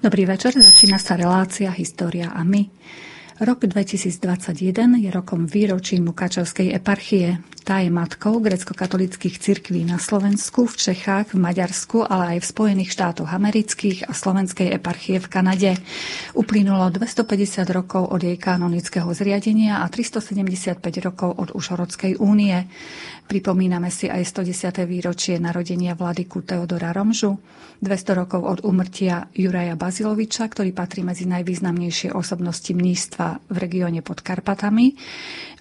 Dobrý večer, začína sa relácia História a my. Rok 2021 je rokom výročí Mukačevskej eparchie. Tá je matkou grecko-katolických cirkví na Slovensku, v Čechách, v Maďarsku, ale aj v Spojených štátoch amerických a slovenskej eparchie v Kanade. Uplynulo 250 rokov od jej kanonického zriadenia a 375 rokov od Užhorodskej únie. Pripomíname si aj 110. výročie narodenia vladyku Teodora Romžu, 200 rokov od umrtia Juraja Baziloviča, ktorý patrí medzi najvýznamnejšie osobnosti mnístva v regióne pod Karpatami.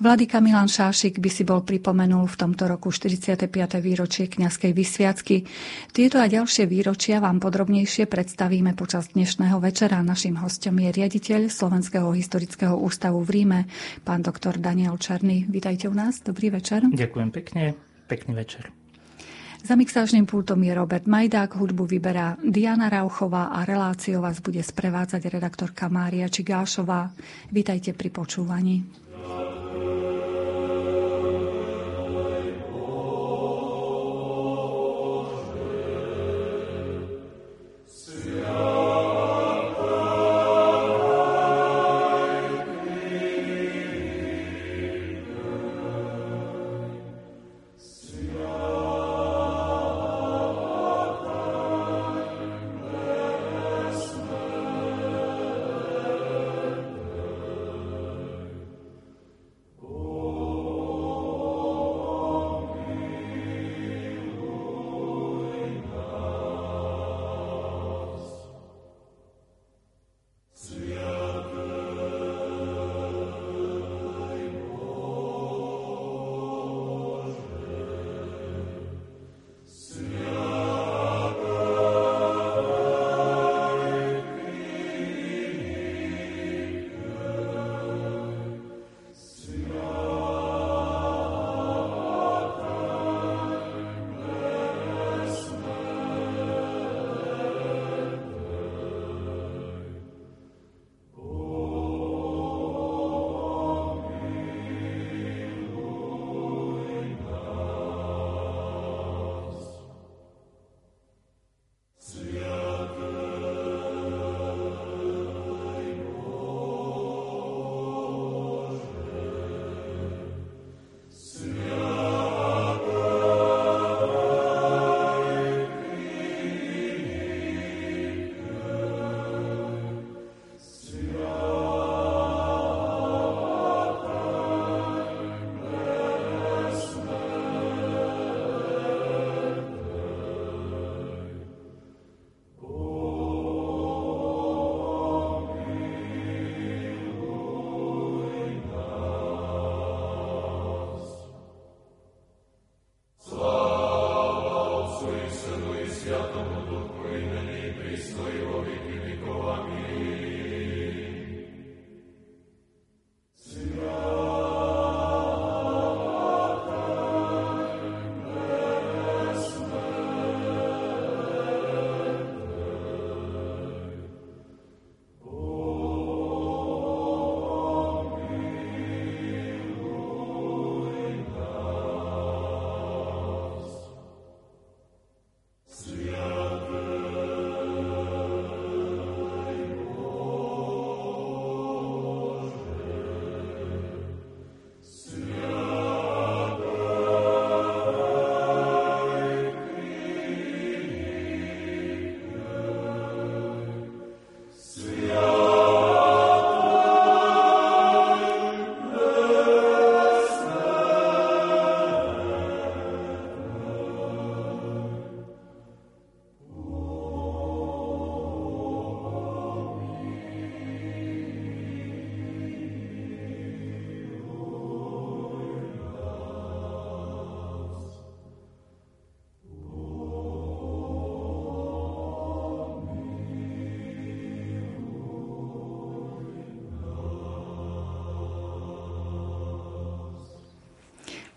Vladyka Milan Šášik by si bol pripomenul v tomto roku 45. výročie kňazskej vysviacky. Tieto a ďalšie výročia vám podrobnejšie predstavíme počas dnešného večera. Našim hostom je riaditeľ Slovenského historického ústavu v Ríme, pán doktor Daniel Černý. Vítajte u nás. Dobrý večer. Ďakujem pekne pekne, pekný večer. Za mixážnym pultom je Robert Majdák, hudbu vyberá Diana Rauchová a reláciu vás bude sprevádzať redaktorka Mária Čigášová. Vítajte pri počúvaní.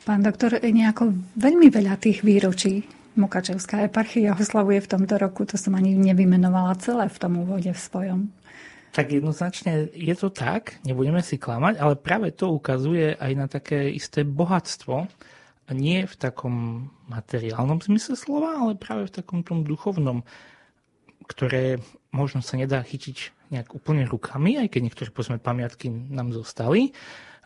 Pán doktor, nejako veľmi veľa tých výročí Mukačevská eparchia oslavuje v tomto roku. To som ani nevymenovala celé v tom úvode v svojom. Tak jednoznačne je to tak, nebudeme si klamať, ale práve to ukazuje aj na také isté bohatstvo, nie v takom materiálnom zmysle slova, ale práve v takom tom duchovnom, ktoré možno sa nedá chytiť nejak úplne rukami, aj keď niektoré povedzme pamiatky nám zostali,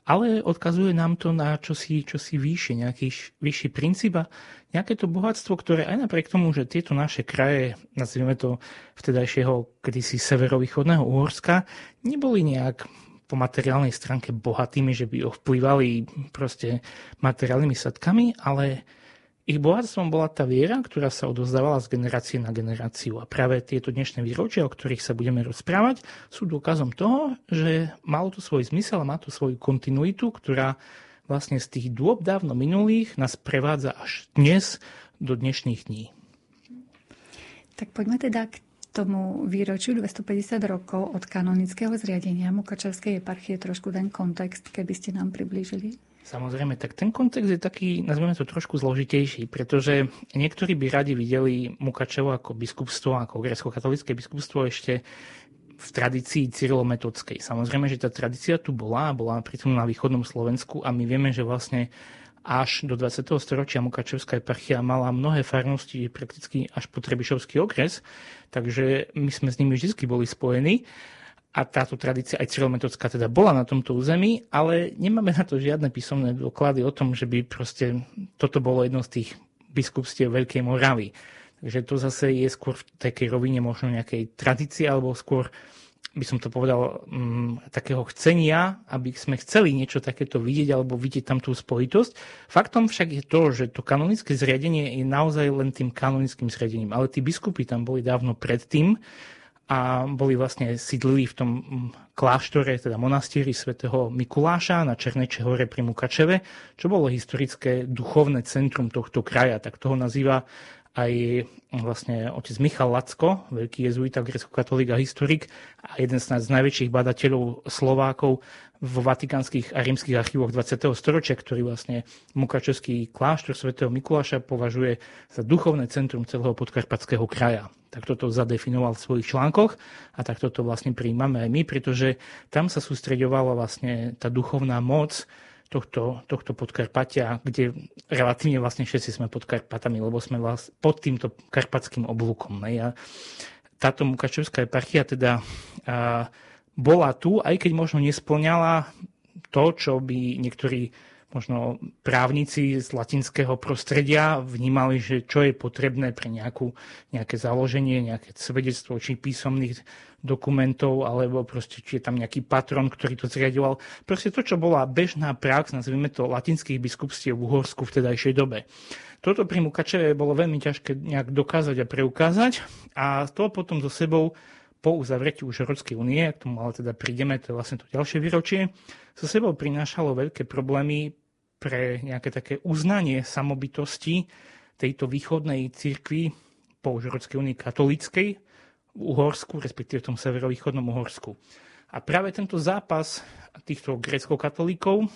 ale odkazuje nám to na čosi, čosi vyššie, nejaký vyšší princíp a nejaké to bohatstvo, ktoré aj napriek tomu, že tieto naše kraje, nazvime to vtedajšieho kedysi severovýchodného Uhorska, neboli nejak po materiálnej stránke bohatými, že by ovplyvali proste materiálnymi sadkami, ale ich bohatstvom bola tá viera, ktorá sa odozdávala z generácie na generáciu. A práve tieto dnešné výročia, o ktorých sa budeme rozprávať, sú dôkazom toho, že malo to svoj zmysel a má to svoju kontinuitu, ktorá vlastne z tých dôb dávno minulých nás prevádza až dnes do dnešných dní. Tak poďme teda k tomu výročiu 250 rokov od kanonického zriadenia Mukačevskej eparchie trošku ten kontext, keby ste nám priblížili. Samozrejme, tak ten kontext je taký, nazveme to trošku zložitejší, pretože niektorí by radi videli Mukačevo ako biskupstvo, ako grecko-katolické biskupstvo ešte v tradícii cyrilometodskej. Samozrejme, že tá tradícia tu bola, bola pritom na východnom Slovensku a my vieme, že vlastne až do 20. storočia Mukačevská eparchia mala mnohé farnosti prakticky až po Trebišovský okres, takže my sme s nimi vždy boli spojení a táto tradícia aj cyrilometodská teda bola na tomto území, ale nemáme na to žiadne písomné doklady o tom, že by proste toto bolo jedno z tých biskupstiev Veľkej Moravy. Takže to zase je skôr v takej rovine možno nejakej tradície, alebo skôr by som to povedal, um, takého chcenia, aby sme chceli niečo takéto vidieť alebo vidieť tam tú spojitosť. Faktom však je to, že to kanonické zriadenie je naozaj len tým kanonickým zriadením, ale tí biskupy tam boli dávno predtým a boli vlastne sídlili v tom kláštore, teda monastieri svätého Mikuláša na Černeče hore pri Mukačeve, čo bolo historické duchovné centrum tohto kraja. Tak toho nazýva aj vlastne otec Michal Lacko, veľký jezuita, grecko-katolík a historik a jeden z najväčších badateľov Slovákov vo vatikánskych a rímskych archívoch 20. storočia, ktorý vlastne Mukačevský kláštor svätého Mikuláša považuje za duchovné centrum celého podkarpatského kraja. Tak toto zadefinoval v svojich článkoch a tak toto vlastne príjmame aj my, pretože tam sa sústreďovala vlastne tá duchovná moc tohto, tohto Podkarpatia, kde relatívne vlastne všetci sme pod Karpatami, lebo sme vlast, pod týmto karpatským oblúkom. Ne? A táto Mukačevská eparchia teda a, bola tu, aj keď možno nesplňala to, čo by niektorí možno právnici z latinského prostredia vnímali, že čo je potrebné pre nejakú, nejaké založenie, nejaké svedectvo či písomných dokumentov, alebo proste či je tam nejaký patron, ktorý to zriadoval. Proste to, čo bola bežná prax, nazvime to latinských biskupstiev v Uhorsku v tedajšej dobe. Toto pri Mukačeve bolo veľmi ťažké nejak dokázať a preukázať a to potom so sebou po uzavretí už Európskej únie, k tomu ale teda prídeme, to je vlastne to ďalšie výročie, so sebou prinášalo veľké problémy pre nejaké také uznanie samobytosti tejto východnej cirkvi po už Európskej únii katolíckej Uhorsku, respektíve v tom severovýchodnom Uhorsku. A práve tento zápas týchto grecko-katolíkov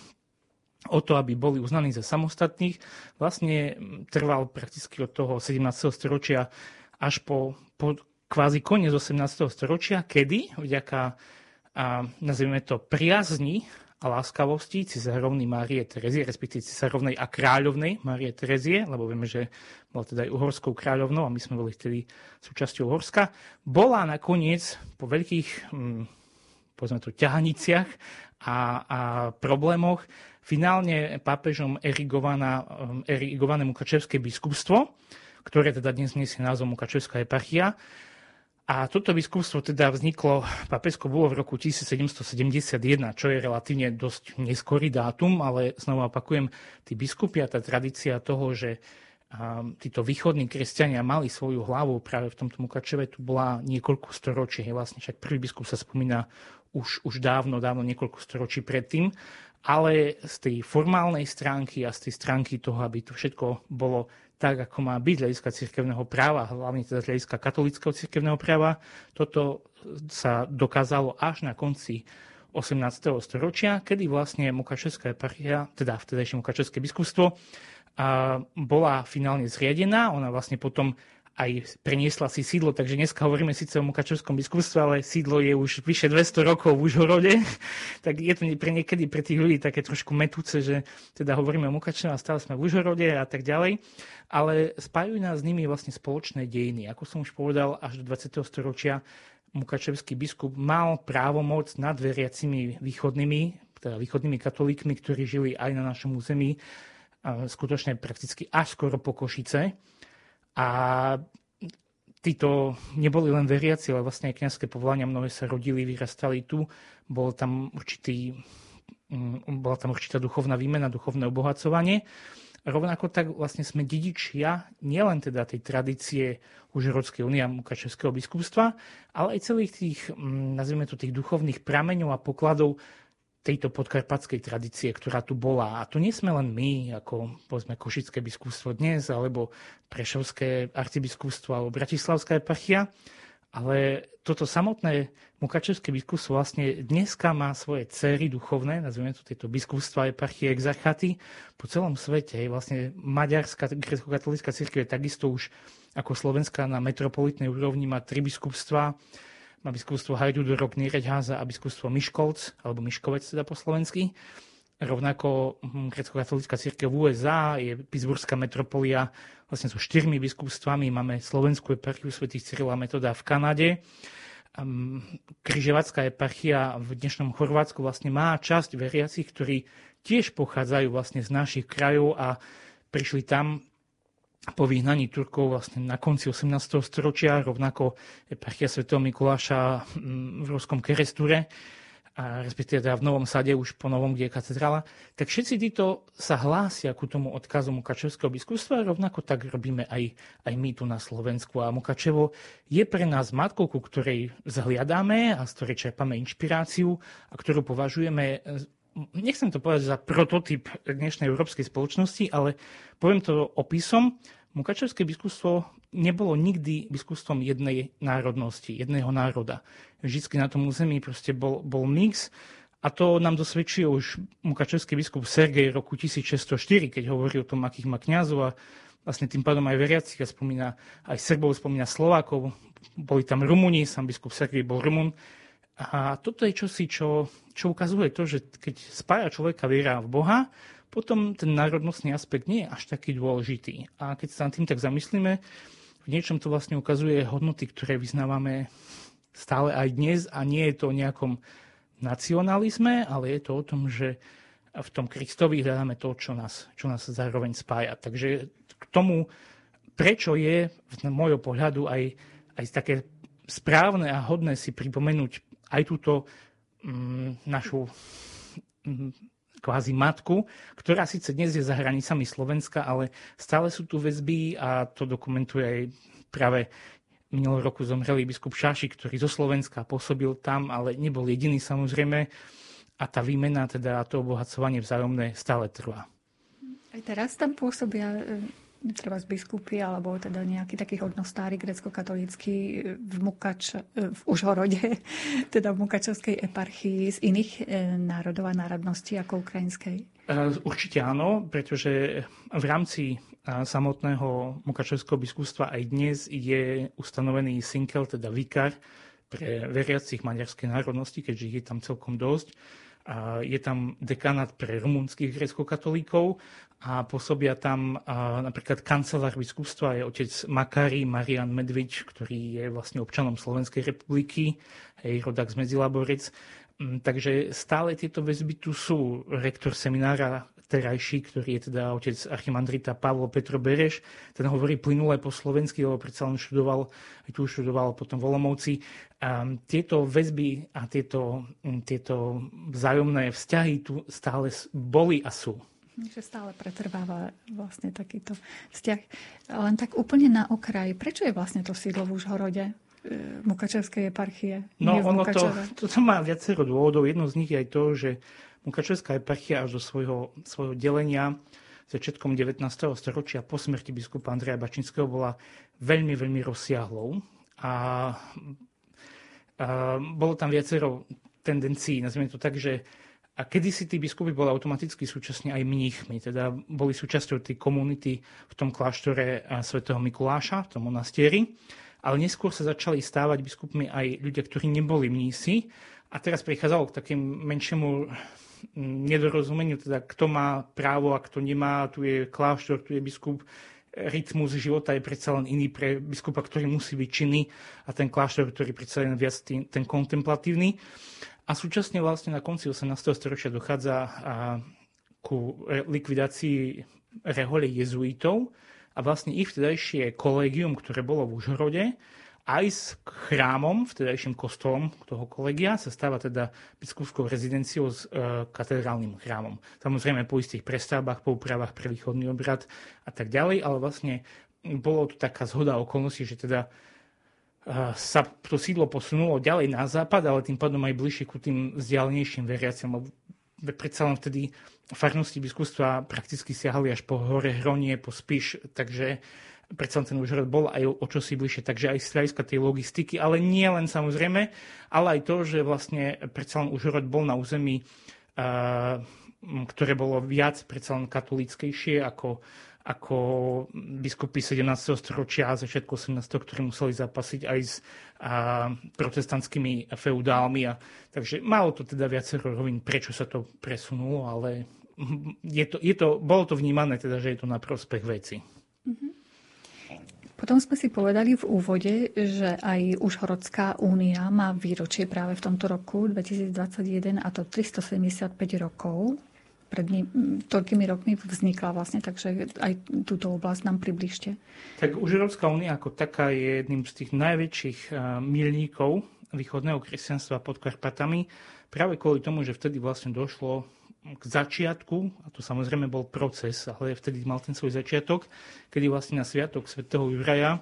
o to, aby boli uznaní za samostatných, vlastne trval prakticky od toho 17. storočia až po, po kvázi koniec 18. storočia, kedy vďaka, a, nazvime to, priazni a láskavosti cisárovny Márie Terezie, respektíve cisárovnej a kráľovnej Márie Terezie, lebo vieme, že bola teda aj uhorskou kráľovnou a my sme boli vtedy súčasťou Uhorska, bola nakoniec po veľkých, hm, to, ťahaniciach a, a problémoch finálne pápežom erigovaná, hm, erigované biskupstvo, ktoré teda dnes nesie názov Mukačevská eparchia, a toto biskupstvo teda vzniklo papežskou bolo v roku 1771, čo je relatívne dosť neskorý dátum, ale znova opakujem, tí biskupy a tá tradícia toho, že títo východní kresťania mali svoju hlavu práve v tomto Mukačeve, tu bola niekoľko storočí. Vlastne však prvý biskup sa spomína už, už dávno, dávno niekoľko storočí predtým, ale z tej formálnej stránky a z tej stránky toho, aby to všetko bolo tak, ako má byť hľadiska cirkevného práva, hlavne teda hľadiska katolického cirkevného práva. Toto sa dokázalo až na konci 18. storočia, kedy vlastne Mukačevská eparchia, teda vtedajšie Mukačevské biskupstvo, bola finálne zriadená. Ona vlastne potom aj preniesla si sídlo, takže dneska hovoríme síce o Mukačovskom biskupstve, ale sídlo je už vyše 200 rokov v Užhorode, tak je to pre niekedy pre tých ľudí také trošku metúce, že teda hovoríme o Mukačove a stále sme v Užhorode a tak ďalej, ale spájajú nás s nimi vlastne spoločné dejiny. Ako som už povedal, až do 20. storočia Mukačevský biskup mal právomoc nad veriacimi východnými, teda východnými katolíkmi, ktorí žili aj na našom území, skutočne prakticky až skoro po Košice. A títo neboli len veriaci, ale vlastne aj kniazské povolania mnohé sa rodili, vyrastali tu. Bol tam určitý, mm, bola tam určitá duchovná výmena, duchovné obohacovanie. Rovnako tak vlastne sme dedičia nielen teda tej tradície Užhorodskej únie a Mukačevského biskupstva, ale aj celých tých, mm, nazvime to, tých duchovných prameňov a pokladov tejto podkarpatskej tradície, ktorá tu bola. A to nie sme len my, ako povedzme Košické biskupstvo dnes, alebo Prešovské arcibiskupstvo, alebo Bratislavská eparchia, ale toto samotné Mukačevské biskupstvo vlastne dneska má svoje céry duchovné, nazvime to tieto biskupstva, eparchie, exarchaty po celom svete. Vlastne Maďarská grecko-katolická církev je takisto už ako Slovenská na metropolitnej úrovni má tri biskupstva, má biskupstvo Hajdúdorok, Niereďháza a biskupstvo Miškolc, alebo Miškovec teda po slovensky. Rovnako hm, grecko-katolická církev USA je Pittsburghská metropolia vlastne so štyrmi biskupstvami. Máme slovenskú eparchiu svätých Cyrila Metoda v Kanade. Križevacká eparchia v dnešnom Chorvátsku vlastne má časť veriacich, ktorí tiež pochádzajú vlastne z našich krajov a prišli tam po vyhnaní Turkov vlastne na konci 18. storočia, rovnako eparchia Sv. Mikuláša v ruskom Keresture a respektíve teda v Novom Sade, už po Novom, kde je katedrála, tak všetci títo sa hlásia ku tomu odkazu Mukačevského biskupstva, rovnako tak robíme aj, aj my tu na Slovensku. A Mukačevo je pre nás matkou, ku ktorej zhliadáme a z ktorej čerpame inšpiráciu a ktorú považujeme nechcem to povedať za prototyp dnešnej európskej spoločnosti, ale poviem to opisom. Mukačevské biskupstvo nebolo nikdy biskupstvom jednej národnosti, jedného národa. Vždycky na tom území proste bol, bol mix a to nám dosvedčil už Mukačevský biskup Sergej roku 1604, keď hovorí o tom, akých má kňazov a vlastne tým pádom aj veriacich a spomína aj Srbov, spomína Slovákov, boli tam Rumúni, sám biskup Sergej bol Rumun. A toto je čosi, čo, čo ukazuje to, že keď spája človeka viera v Boha, potom ten národnostný aspekt nie je až taký dôležitý. A keď sa nad tým tak zamyslíme, v niečom to vlastne ukazuje hodnoty, ktoré vyznávame stále aj dnes a nie je to o nejakom nacionalizme, ale je to o tom, že v tom Kristovi hľadáme to, čo nás, čo nás zároveň spája. Takže k tomu, prečo je z môjho pohľadu aj, aj také správne a hodné si pripomenúť aj túto mm, našu mm, kvázi matku, ktorá síce dnes je za hranicami Slovenska, ale stále sú tu väzby a to dokumentuje aj práve minulý roku zomrelý biskup Šáši, ktorý zo Slovenska pôsobil tam, ale nebol jediný samozrejme. A tá výmena, teda to obohacovanie vzájomné stále trvá. Aj teraz tam pôsobia e, treba z biskupy, alebo teda nejaký taký hodnostári grecko-katolícky v, Mukač, v Užhorode, teda v Mukačovskej eparchii z iných e, národov a národností ako ukrajinskej? E, určite áno, pretože v rámci e, samotného Mukačovského biskupstva aj dnes je ustanovený synkel, teda vikar pre veriacich maďarskej národnosti, keďže ich je tam celkom dosť je tam dekanát pre rumunských grecko-katolíkov a pôsobia tam napríklad kancelár biskupstva je otec Makari Marian Medvič, ktorý je vlastne občanom Slovenskej republiky, hej, rodak z Medzilaborec. Mm, takže stále tieto väzby tu sú. Rektor seminára terajší, ktorý je teda otec archimandrita Pavlo Petro Bereš, ten hovorí plynule po slovensky, lebo predsa len študoval, aj tu študoval potom v Olomouci. A tieto väzby a tieto, tieto vzájomné vzťahy tu stále boli a sú. Že stále pretrváva vlastne takýto vzťah. Len tak úplne na okraj. Prečo je vlastne to sídlo v Užhorode? E, Mukačevskej eparchie? No ono to, to, to má viacero dôvodov. Jedno z nich je aj to, že Mukačevská eparchia až do svojho, svojho delenia začiatkom 19. storočia po smrti biskupa Andreja Bačinského bola veľmi, veľmi rozsiahlou a, a bolo tam viacero tendencií, nazvime to tak, že A kedysi tí biskupy boli automaticky súčasne aj mníchmi, teda boli súčasťou tej komunity v tom kláštore svätého Mikuláša, v tom monastieri. Ale neskôr sa začali stávať biskupmi aj ľudia, ktorí neboli mnísi. A teraz prichádzalo k takým menšiemu nedorozumeniu, teda kto má právo a kto nemá, tu je kláštor, tu je biskup, rytmus života je predsa len iný pre biskupa, ktorý musí byť činný a ten kláštor, ktorý predsa len viac tý, ten kontemplatívny. A súčasne vlastne na konci 18. storočia dochádza ku likvidácii rehole jezuitov a vlastne ich vtedajšie kolégium, ktoré bolo v Užhorode, aj s chrámom, vtedajším kostolom toho kolegia, sa stáva teda biskupskou rezidenciou s e, katedrálnym chrámom. Samozrejme po istých prestavbách, po úpravách pre východný obrad a tak ďalej, ale vlastne bolo tu taká zhoda okolností, že teda sa to sídlo posunulo ďalej na západ, ale tým pádom aj bližšie ku tým vzdialenejším veriacim. Predsa len vtedy farnosti biskupstva prakticky siahali až po hore Hronie, po Spiš, takže predsa ten Užhorod bol aj o čosi bližšie, takže aj z tej logistiky, ale nie len samozrejme, ale aj to, že vlastne predsa len Užhorod bol na území, ktoré bolo viac predsa len katolíckejšie ako ako biskupy 17. storočia a začiatku 18. ktorí museli zapasiť aj s a, protestantskými feudálmi. A, takže malo to teda viacero rovín, prečo sa to presunulo, ale je to, je to, bolo to vnímané teda, že je to na prospech veci. Mm-hmm. Potom sme si povedali v úvode, že aj Užhorodská únia má výročie práve v tomto roku 2021 a to 375 rokov pred ním, toľkými rokmi vznikla vlastne, takže aj túto oblasť nám približte. Tak už Európska únia ako taká je jedným z tých najväčších uh, milníkov východného kresťanstva pod Karpatami, práve kvôli tomu, že vtedy vlastne došlo k začiatku, a to samozrejme bol proces, ale vtedy mal ten svoj začiatok, kedy vlastne na sviatok svätého Juraja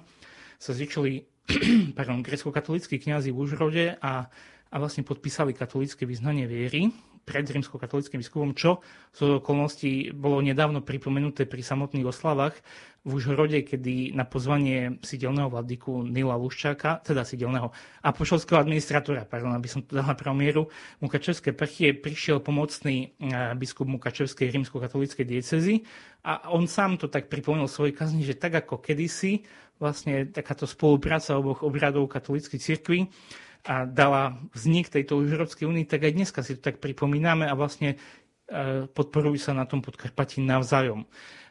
sa zvyčili pardon, grecko-katolíckí kňazi v Užrode a, a vlastne podpísali katolícke vyznanie viery pred rímsko-katolickým biskupom, čo z okolností bolo nedávno pripomenuté pri samotných oslavách v Užhorode, kedy na pozvanie sidelného vladyku Nila Luščáka, teda sidelného apoštolského administratora, pardon, aby som to dal na mieru, Mukačevské prchie prišiel pomocný eh, biskup Mukačevskej rímsko-katolíckej diecezy a on sám to tak pripomenul svojej kazni, že tak ako kedysi vlastne takáto spolupráca oboch obradov katolíckej cirkvi a dala vznik tejto Európskej únie, tak aj dneska si to tak pripomíname a vlastne e, podporujú sa na tom podkarpatí navzájom.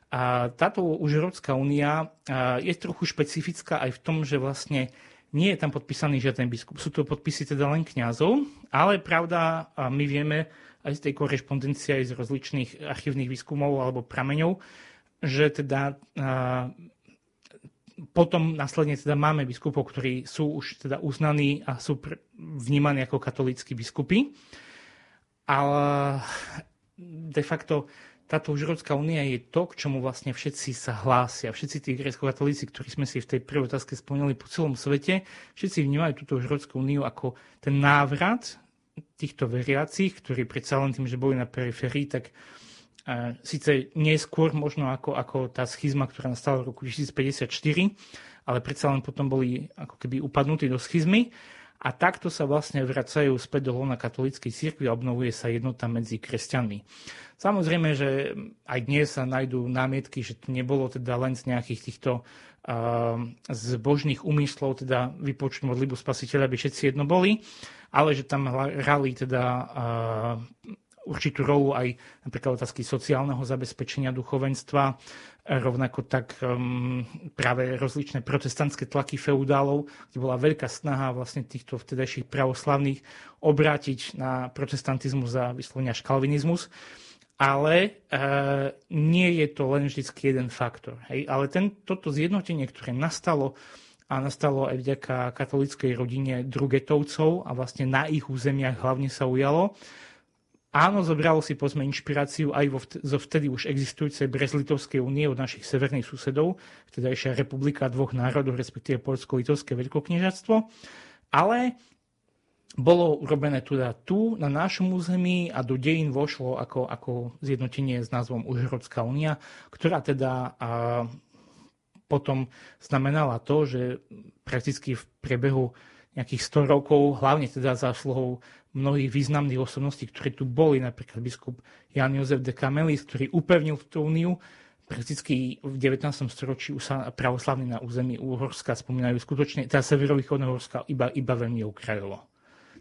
A táto už Európska únia e, je trochu špecifická aj v tom, že vlastne nie je tam podpísaný žiaden biskup. Sú to podpisy teda len kňazov, ale pravda, my vieme aj z tej korešpondencie, aj z rozličných archívnych výskumov alebo prameňov, že teda potom následne teda máme biskupov, ktorí sú už teda uznaní a sú vnímaní ako katolíckí biskupy. Ale de facto táto Užrodská únia je to, k čomu vlastne všetci sa hlásia. Všetci tí grecko-katolíci, ktorí sme si v tej prvej otázke spomínali po celom svete, všetci vnímajú túto Užrodskú úniu ako ten návrat týchto veriacich, ktorí predsa len tým, že boli na periférii, tak síce neskôr možno ako, ako tá schizma, ktorá nastala v roku 1054, ale predsa len potom boli ako keby upadnutí do schizmy a takto sa vlastne vracajú späť do lona katolíckej cirkvi a obnovuje sa jednota medzi kresťanmi. Samozrejme, že aj dnes sa nájdú námietky, že to nebolo teda len z nejakých týchto uh, zbožných úmyslov, teda vypočuť modlibu spasiteľa, aby všetci jedno boli, ale že tam hrali teda uh, určitú rolu aj napríklad otázky sociálneho zabezpečenia duchovenstva, rovnako tak um, práve rozličné protestantské tlaky feudálov, kde bola veľká snaha vlastne týchto vtedajších pravoslavných obrátiť na protestantizmus a vyslovene až kalvinizmus. Ale uh, nie je to len vždy jeden faktor. Hej? Ale ten, toto zjednotenie, ktoré nastalo, a nastalo aj vďaka katolíckej rodine Drugetovcov a vlastne na ich územiach hlavne sa ujalo, Áno, zobralo si pozme inšpiráciu aj vo, zo vtedy už existujúcej Brezlitovskej únie od našich severných susedov, vtedajšia republika dvoch národov, respektíve Polsko-Litovské veľkokniežatstvo, ale bolo urobené teda tu, na našom území a do dejín vošlo ako, ako zjednotenie s názvom Užhorodská únia, ktorá teda a, potom znamenala to, že prakticky v priebehu nejakých 100 rokov, hlavne teda zásluhou mnohých významných osobností, ktorí tu boli, napríklad biskup Jan Jozef de Camelis, ktorý upevnil tú úniu. Prakticky v 19. storočí sa pravoslavní na území Uhorska spomínajú skutočne, teda severovýchodného Uhorska iba, iba veľmi okrajovo.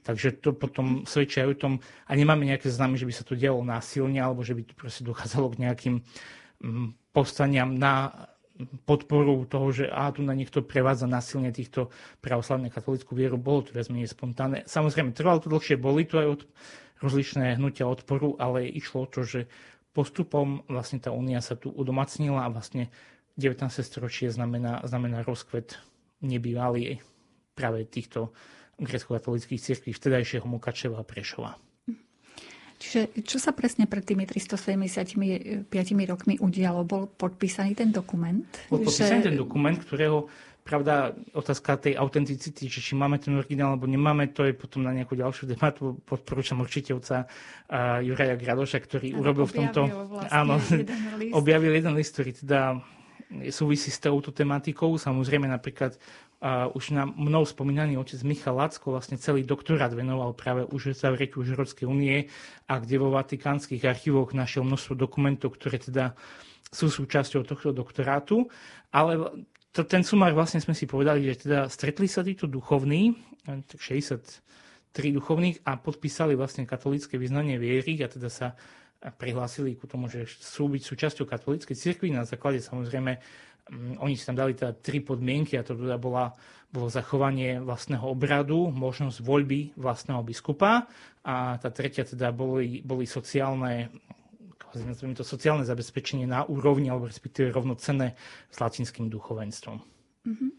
Takže to potom svedčia o tom, a nemáme nejaké známy, že by sa to dialo násilne, alebo že by to proste dochádzalo k nejakým mm, povstaniam na podporu toho, že a tu na niekto prevádza násilne týchto pravoslavných katolickú vieru, bolo to viac menej spontánne. Samozrejme, trvalo to dlhšie, boli tu aj od, rozličné hnutia odporu, ale išlo to, že postupom vlastne tá únia sa tu udomacnila a vlastne 19. storočie znamená, znamená rozkvet nebývalý práve týchto grecko-katolických cirkví vtedajšieho Mukačeva a Prešova. Čiže čo sa presne pred tými 375 rokmi udialo? Bol podpísaný ten dokument? Bol podpísaný že... ten dokument, ktorého pravda, otázka tej autenticity, že či máme ten originál alebo nemáme, to je potom na nejakú ďalšiu debatu. Podporúčam určite oca uh, Juraja Gradoša, ktorý ano, urobil v tomto... Vlastne áno, jeden list. objavil jeden list, ktorý teda súvisí s touto tematikou. Samozrejme napríklad a už nám mnou spomínaný otec Michal Lacko vlastne celý doktorát venoval práve už zavretiu Európskej únie a kde vo vatikánskych archívoch našiel množstvo dokumentov, ktoré teda sú súčasťou tohto doktorátu. Ale to, ten sumár vlastne sme si povedali, že teda stretli sa títo duchovní, 63 duchovných a podpísali vlastne katolické vyznanie viery a teda sa prihlásili ku tomu, že sú byť súčasťou katolíckej cirkvi na základe samozrejme Mm, oni si tam dali teda tri podmienky a to teda bola, bolo zachovanie vlastného obradu, možnosť voľby vlastného biskupa a tá tretia teda boli, boli sociálne to sociálne zabezpečenie na úrovni alebo respektíve rovnocenné s latinským duchovenstvom. Uh-huh.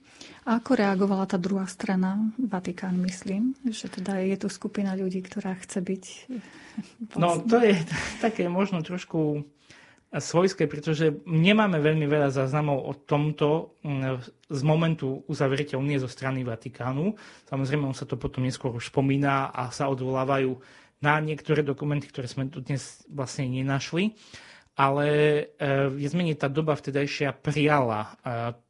A ako reagovala tá druhá strana, Vatikán, myslím, že teda je tu skupina ľudí, ktorá chce byť... No to je také možno trošku svojské, pretože nemáme veľmi veľa záznamov o tomto mm, z momentu uzavretia únie zo strany Vatikánu. Samozrejme, on sa to potom neskôr už spomína a sa odvolávajú na niektoré dokumenty, ktoré sme tu dnes vlastne nenašli. Ale je zmene tá doba vtedajšia prijala e,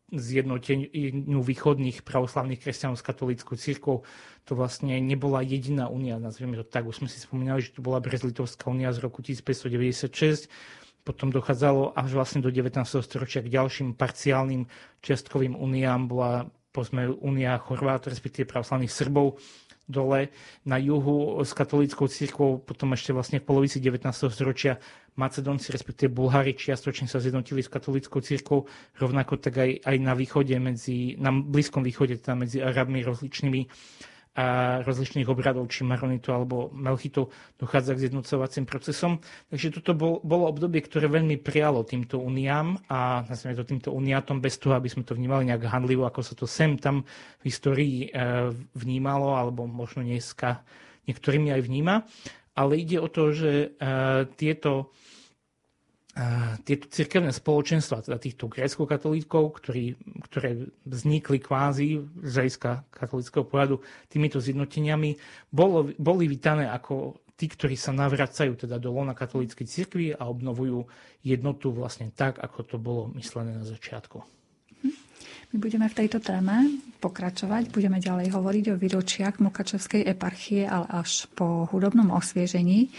zjednoteniu východných pravoslavných kresťanov s katolíckou církou. To vlastne nebola jediná únia, nazvieme to tak. Už sme si spomínali, že to bola Brezlitovská únia z roku 1596 potom dochádzalo až vlastne do 19. storočia k ďalším parciálnym čiastkovým uniám. Bola povedzme únia Chorvátov, respektíve pravoslavných Srbov dole na juhu s katolíckou církvou, potom ešte vlastne v polovici 19. storočia Macedónci, respektíve Bulhári čiastočne sa zjednotili s katolíckou církvou, rovnako tak aj, aj na východe, medzi, na Blízkom východe, teda medzi Arabmi rozličnými a rozličných obradov, či maronitu alebo melchitu, dochádza k zjednocovacím procesom. Takže toto bol, bolo obdobie, ktoré veľmi prijalo týmto uniám a nazvime to týmto uniátom bez toho, aby sme to vnímali nejak handlivo, ako sa to sem tam v histórii e, vnímalo, alebo možno dneska niektorými aj vníma. Ale ide o to, že e, tieto tieto cirkevné spoločenstva, teda týchto grécko-katolíkov, ktorí, ktoré vznikli kvázi z hľadiska katolického pohľadu týmito zjednoteniami, bolo, boli vítané ako tí, ktorí sa navracajú teda do lona katolíckej cirkvi a obnovujú jednotu vlastne tak, ako to bolo myslené na začiatku. My budeme v tejto téme pokračovať, budeme ďalej hovoriť o výročiach Mukačevskej eparchie, ale až po hudobnom osviežení.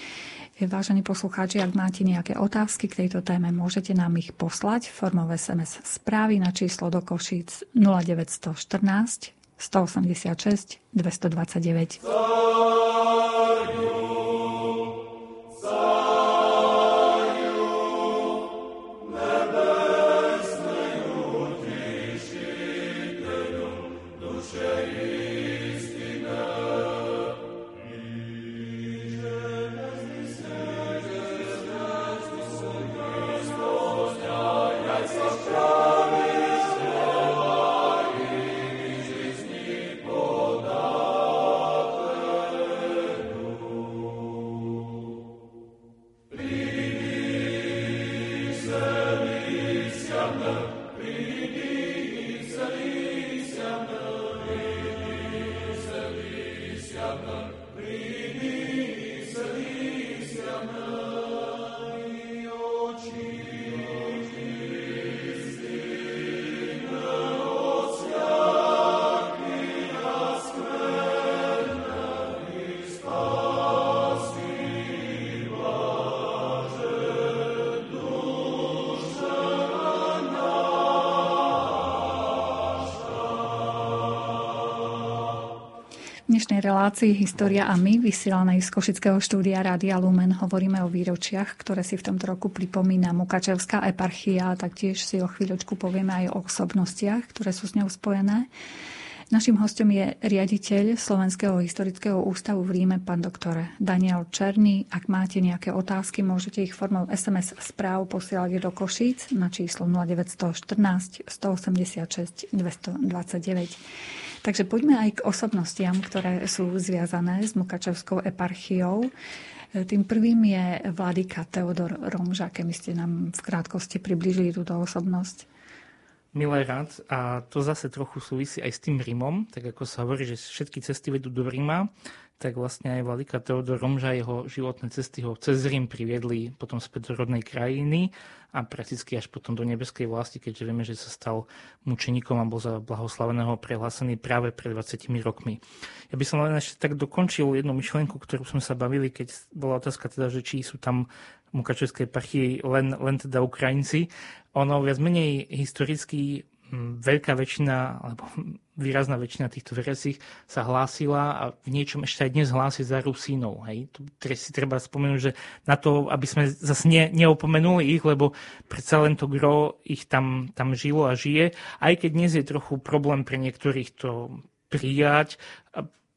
Vážení poslucháči, ak máte nejaké otázky k tejto téme, môžete nám ich poslať formou SMS správy na číslo do Košíc 0914 186 229. dnešnej relácii História a my, vysielanej z Košického štúdia Rádia Lumen, hovoríme o výročiach, ktoré si v tomto roku pripomína Mukačevská eparchia a taktiež si o chvíľočku povieme aj o osobnostiach, ktoré sú s ňou spojené. Našim hostom je riaditeľ Slovenského historického ústavu v Ríme, pán doktor Daniel Černý. Ak máte nejaké otázky, môžete ich formou SMS správ posielať do Košíc na číslo 0914 186 229. Takže poďme aj k osobnostiam, ktoré sú zviazané s Mukačevskou eparchiou. Tým prvým je vládyka Teodor Romža, keby ste nám v krátkosti približili túto osobnosť. Milé rád. A to zase trochu súvisí aj s tým Rímom, tak ako sa hovorí, že všetky cesty vedú do Ríma, tak vlastne aj vladyka Teodor Romža, jeho životné cesty ho cez Rím priviedli potom späť do rodnej krajiny a prakticky až potom do nebeskej vlasti, keďže vieme, že sa stal mučeníkom a bol za blahoslaveného prehlásený práve pred 20 rokmi. Ja by som len ešte tak dokončil jednu myšlienku, ktorú sme sa bavili, keď bola otázka teda, že či sú tam Mukačevskej parchii len, len teda Ukrajinci. Ono viac menej historicky veľká väčšina, alebo výrazná väčšina týchto veriacich sa hlásila a v niečom ešte aj dnes hlási za Rusínov. Hej. Tu si treba spomenúť, že na to, aby sme zase ne, neopomenuli ich, lebo predsa len to gro ich tam, tam žilo a žije, aj keď dnes je trochu problém pre niektorých to prijať,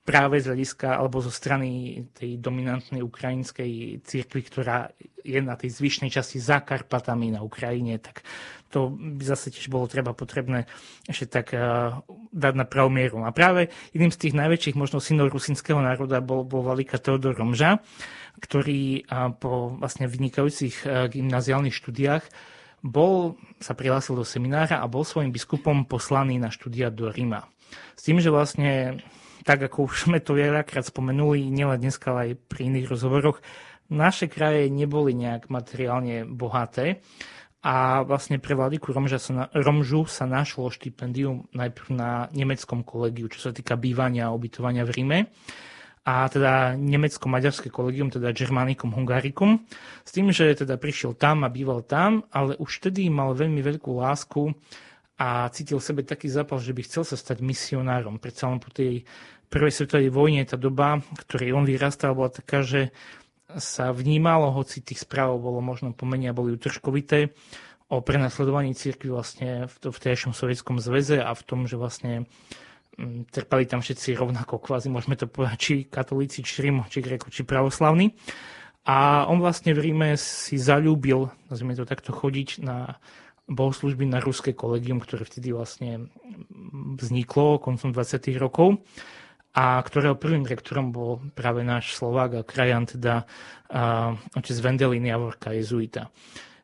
práve z hľadiska alebo zo strany tej dominantnej ukrajinskej cirkvi, ktorá je na tej zvyšnej časti za Karpatami na Ukrajine, tak to by zase tiež bolo treba potrebné ešte tak uh, dať na pravú mieru. A práve jedným z tých najväčších možno synov rusinského národa bol, bol Valika Teodor Romža, ktorý uh, po vlastne vynikajúcich uh, gymnaziálnych štúdiách bol, sa prihlásil do seminára a bol svojim biskupom poslaný na štúdia do Ríma. S tým, že vlastne tak ako už sme to veľakrát spomenuli, nielen dneska, ale aj pri iných rozhovoroch, naše kraje neboli nejak materiálne bohaté a vlastne pre vládiku Romža sa na, Romžu sa našlo štipendium najprv na nemeckom kolegiu, čo sa týka bývania a ubytovania v Ríme a teda nemecko-maďarské kolegium, teda Germanicum Hungaricum, s tým, že teda prišiel tam a býval tam, ale už vtedy mal veľmi veľkú lásku a cítil v sebe taký zápal, že by chcel sa stať misionárom. Predsa len po tej prvej svetovej vojne tá doba, ktorej on vyrastal, bola taká, že sa vnímalo, hoci tých správ bolo možno pomenia, boli utržkovité, o prenasledovaní cirkvi vlastne v, v tejšom sovietskom zväze a v tom, že vlastne mm, trpali tam všetci rovnako kvázi, môžeme to povedať, či katolíci, či Rím, či Greko, či pravoslavní. A on vlastne v Ríme si zalúbil, nazvime to takto, chodiť na bohoslužby na ruské kolegium, ktoré vtedy vlastne vzniklo koncom 20. rokov a ktorého prvým rektorom bol práve náš Slovák a krajan, teda uh, otec Vendelin Javorka, jezuita.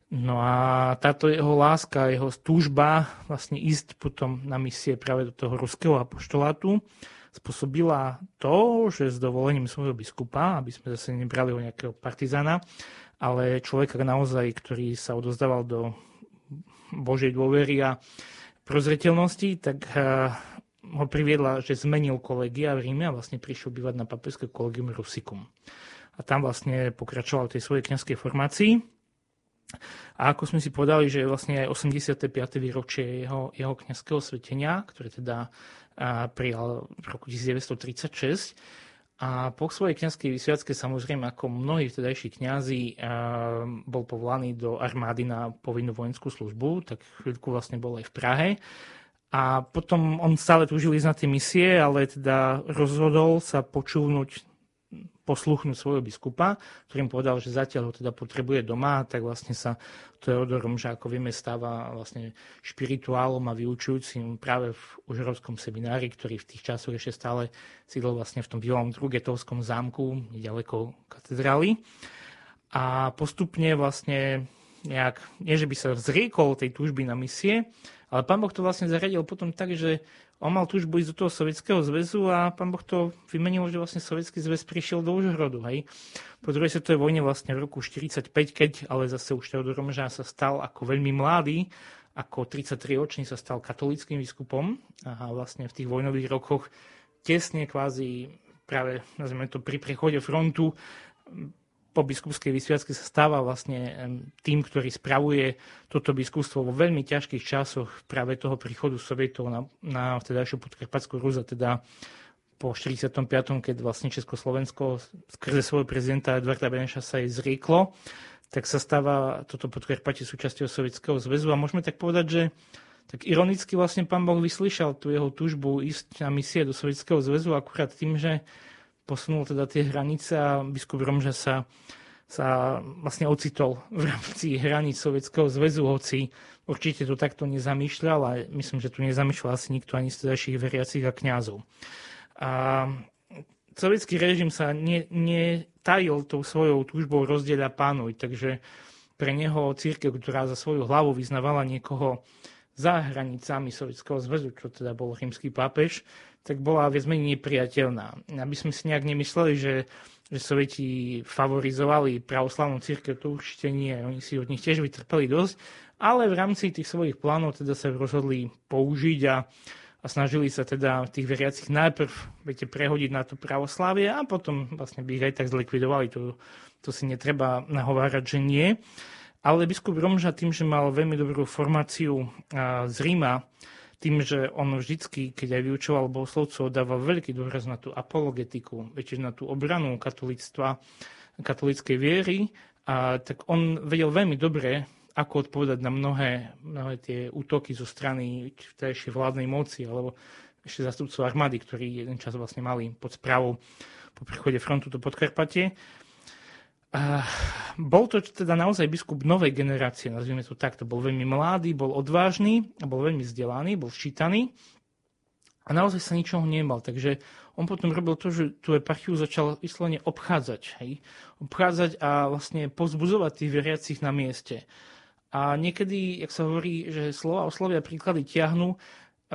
No a táto jeho láska, jeho túžba vlastne ísť potom na misie práve do toho ruského apoštolátu spôsobila to, že s dovolením svojho biskupa, aby sme zase nebrali o nejakého partizána, ale človeka naozaj, ktorý sa odozdával do Božej dôvery a prozreteľnosti, tak eh, ho priviedla, že zmenil kolegia v Ríme a vlastne prišiel bývať na papežské kolegium Rusicum. A tam vlastne pokračoval v tej svojej kniazkej formácii. A ako sme si povedali, že vlastne aj 85. výročie jeho, jeho kniazského svetenia, ktoré teda eh, prijal v roku 1936, a po svojej kniazkej vysviacke samozrejme ako mnohí vtedajší kňazi eh, bol povolaný do armády na povinnú vojenskú službu, tak chvíľku vlastne bol aj v Prahe. A potom on stále túžil ísť na tie misie, ale teda rozhodol sa počúvnuť posluchnúť svojho biskupa, ktorým povedal, že zatiaľ ho teda potrebuje doma, tak vlastne sa Teodorom, vieme, stáva vlastne špirituálom a vyučujúcim práve v Užerovskom seminári, ktorý v tých časoch ešte stále sídlil vlastne v tom bývalom Drugetovskom zámku, nedaleko katedrály. A postupne vlastne nejak, nie že by sa zriekol tej túžby na misie, ale pán Boh to vlastne zaradil potom tak, že on mal túžbu ísť do toho Sovietskeho zväzu a pán Boh to vymenil, že vlastne Sovietský zväz prišiel do Užhorodu. Hej. Po druhej svetovej vojne vlastne v roku 1945, keď ale zase už Teodor Romža sa stal ako veľmi mladý, ako 33-ročný sa stal katolickým biskupom a vlastne v tých vojnových rokoch tesne kvázi práve nazvime to pri prechode frontu po biskupskej vysviacky sa stáva vlastne tým, ktorý spravuje toto biskupstvo vo veľmi ťažkých časoch práve toho príchodu Sovietov na, na vtedajšiu podkarpatskú Rus a teda po 45., keď vlastne Československo skrze svojho prezidenta Edvarda Beneša sa jej zrieklo, tak sa stáva toto Podkarpatie súčasťou Sovietskeho zväzu a môžeme tak povedať, že tak ironicky vlastne pán Boh vyslyšal tú jeho túžbu ísť na misie do Sovietskeho zväzu akurát tým, že posunul teda tie hranice a biskup Romža sa, sa vlastne ocitol v rámci hraníc Sovietskeho zväzu, hoci určite to takto nezamýšľal a myslím, že tu nezamýšľal asi nikto ani z tedajších veriacich a kňazov. A sovietský režim sa ne, netajil tou svojou túžbou rozdieľa pánuj, takže pre neho církev, ktorá za svoju hlavu vyznavala niekoho za hranicami Sovietskeho zväzu, čo teda bol rímsky pápež, tak bola viac menej nepriateľná. Aby sme si nejak nemysleli, že, že Sovieti favorizovali pravoslavnú církev, to určite nie. Oni si od nich tiež vytrpeli dosť, ale v rámci tých svojich plánov teda sa rozhodli použiť a a snažili sa teda tých veriacich najprv viete, prehodiť na to pravoslávie a potom vlastne by ich aj tak zlikvidovali. To, to si netreba nahovárať, že nie. Ale biskup Romža tým, že mal veľmi dobrú formáciu z Ríma, tým, že on vždycky, keď aj vyučoval bohoslovcov, dával veľký dôraz na tú apologetiku, viete, na tú obranu katolictva, katolíckej viery, a tak on vedel veľmi dobre ako odpovedať na mnohé, mnohé tie útoky zo strany vtedajšej vládnej moci alebo ešte zastupcov armády, ktorí jeden čas vlastne mali pod správou po príchode frontu do Podkarpatie. Bol to teda naozaj biskup novej generácie, nazvime to takto. Bol veľmi mladý, bol odvážny, bol veľmi vzdelaný, bol včítaný a naozaj sa ničoho nemal. Takže on potom robil to, že tú eparchiu začal vyslovene obchádzať. Hej? Obchádzať a vlastne pozbuzovať tých veriacich na mieste. A niekedy, jak sa hovorí, že slova oslovia príklady ťahnú,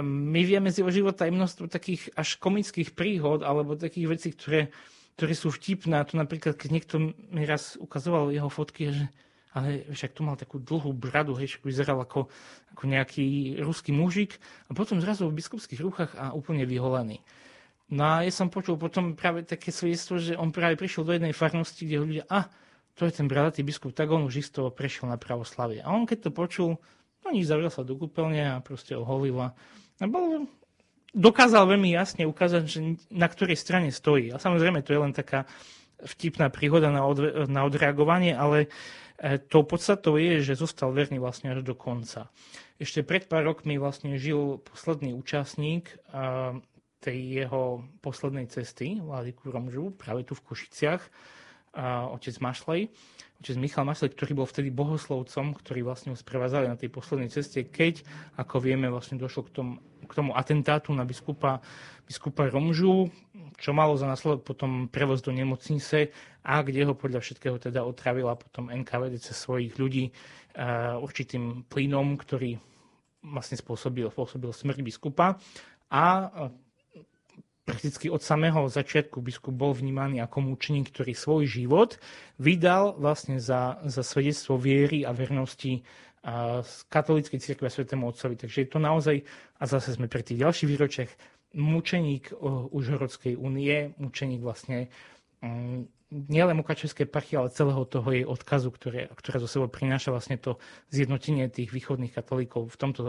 my vieme z jeho života aj množstvo takých až komických príhod alebo takých vecí, ktoré, ktoré sú vtipné. A to napríklad, keď niekto mi raz ukazoval jeho fotky, že ale však tu mal takú dlhú bradu, hej, však vyzeral ako, ako nejaký ruský mužik a potom zrazu v biskupských rúchach a úplne vyholený. No a ja som počul potom práve také svedectvo, že on práve prišiel do jednej farnosti, kde ľudia, a to je ten bradatý biskup, tak on už isto prešiel na pravoslavie. A on keď to počul, no nič, zavrel sa do kúpeľne a proste oholil a bol, dokázal veľmi jasne ukázať, že na ktorej strane stojí. A samozrejme, to je len taká vtipná príhoda na, od, na odreagovanie, ale e, to podstatou je, že zostal verný vlastne až do konca. Ešte pred pár rokmi vlastne žil posledný účastník tej jeho poslednej cesty, Vladiku Romžu, práve tu v Košiciach, otec Mašlej, otec Michal Mašlej, ktorý bol vtedy bohoslovcom, ktorý vlastne ho sprevázali na tej poslednej ceste, keď, ako vieme, vlastne došlo k tomu, k tomu atentátu na biskupa, biskupa Romžu, čo malo za následok potom prevoz do nemocnice a kde ho podľa všetkého teda otravila potom NKVD cez svojich ľudí uh, určitým plynom, ktorý vlastne spôsobil, spôsobil smrť biskupa. A prakticky od samého začiatku biskup bol vnímaný ako mučeník, ktorý svoj život vydal vlastne za, za svedectvo viery a vernosti z katolíckej cirkve svetému otcovi. Takže je to naozaj, a zase sme pri tých ďalších výročiach, mučeník Užhorodskej únie, mučeník vlastne um, nielen Mukačevskej parchy, ale celého toho jej odkazu, ktoré, ktoré zo sebou prináša vlastne to zjednotenie tých východných katolíkov v tomto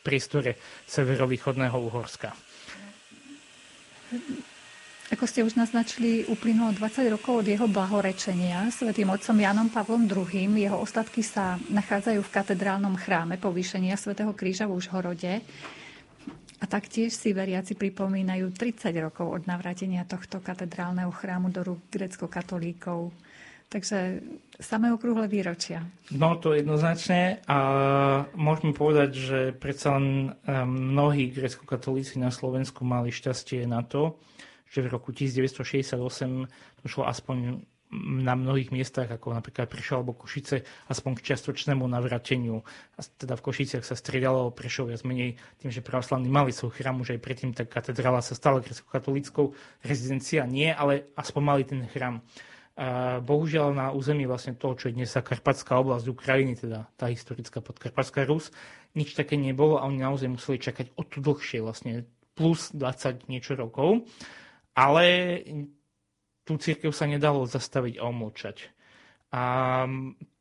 priestore severovýchodného Uhorska. Ako ste už naznačili, uplynulo 20 rokov od jeho blahorečenia svätým otcom Janom Pavlom II. Jeho ostatky sa nachádzajú v katedrálnom chráme povýšenia svätého kríža v Užhorode. A taktiež si veriaci pripomínajú 30 rokov od navrátenia tohto katedrálneho chrámu do rúk grecko-katolíkov. Takže samé okrúhle výročia. No to jednoznačne a môžeme povedať, že predsa len mnohí grecko-katolíci na Slovensku mali šťastie na to, že v roku 1968 došlo aspoň na mnohých miestach, ako napríklad Prešov alebo Košice, aspoň k čiastočnému navrateniu. A teda v Košiciach sa striedalo Prešov viac menej tým, že pravoslavní mali svoj chrám už aj predtým, tak katedrála sa stala grecko-katolíckou, rezidencia nie, ale aspoň mali ten chrám. Bohužiaľ na území vlastne toho, čo je dnes Karpatská oblasť Ukrajiny, teda tá historická podkarpatská Rus, nič také nebolo a oni naozaj museli čakať o to dlhšie, vlastne plus 20 niečo rokov ale tú církev sa nedalo zastaviť a omlčať. A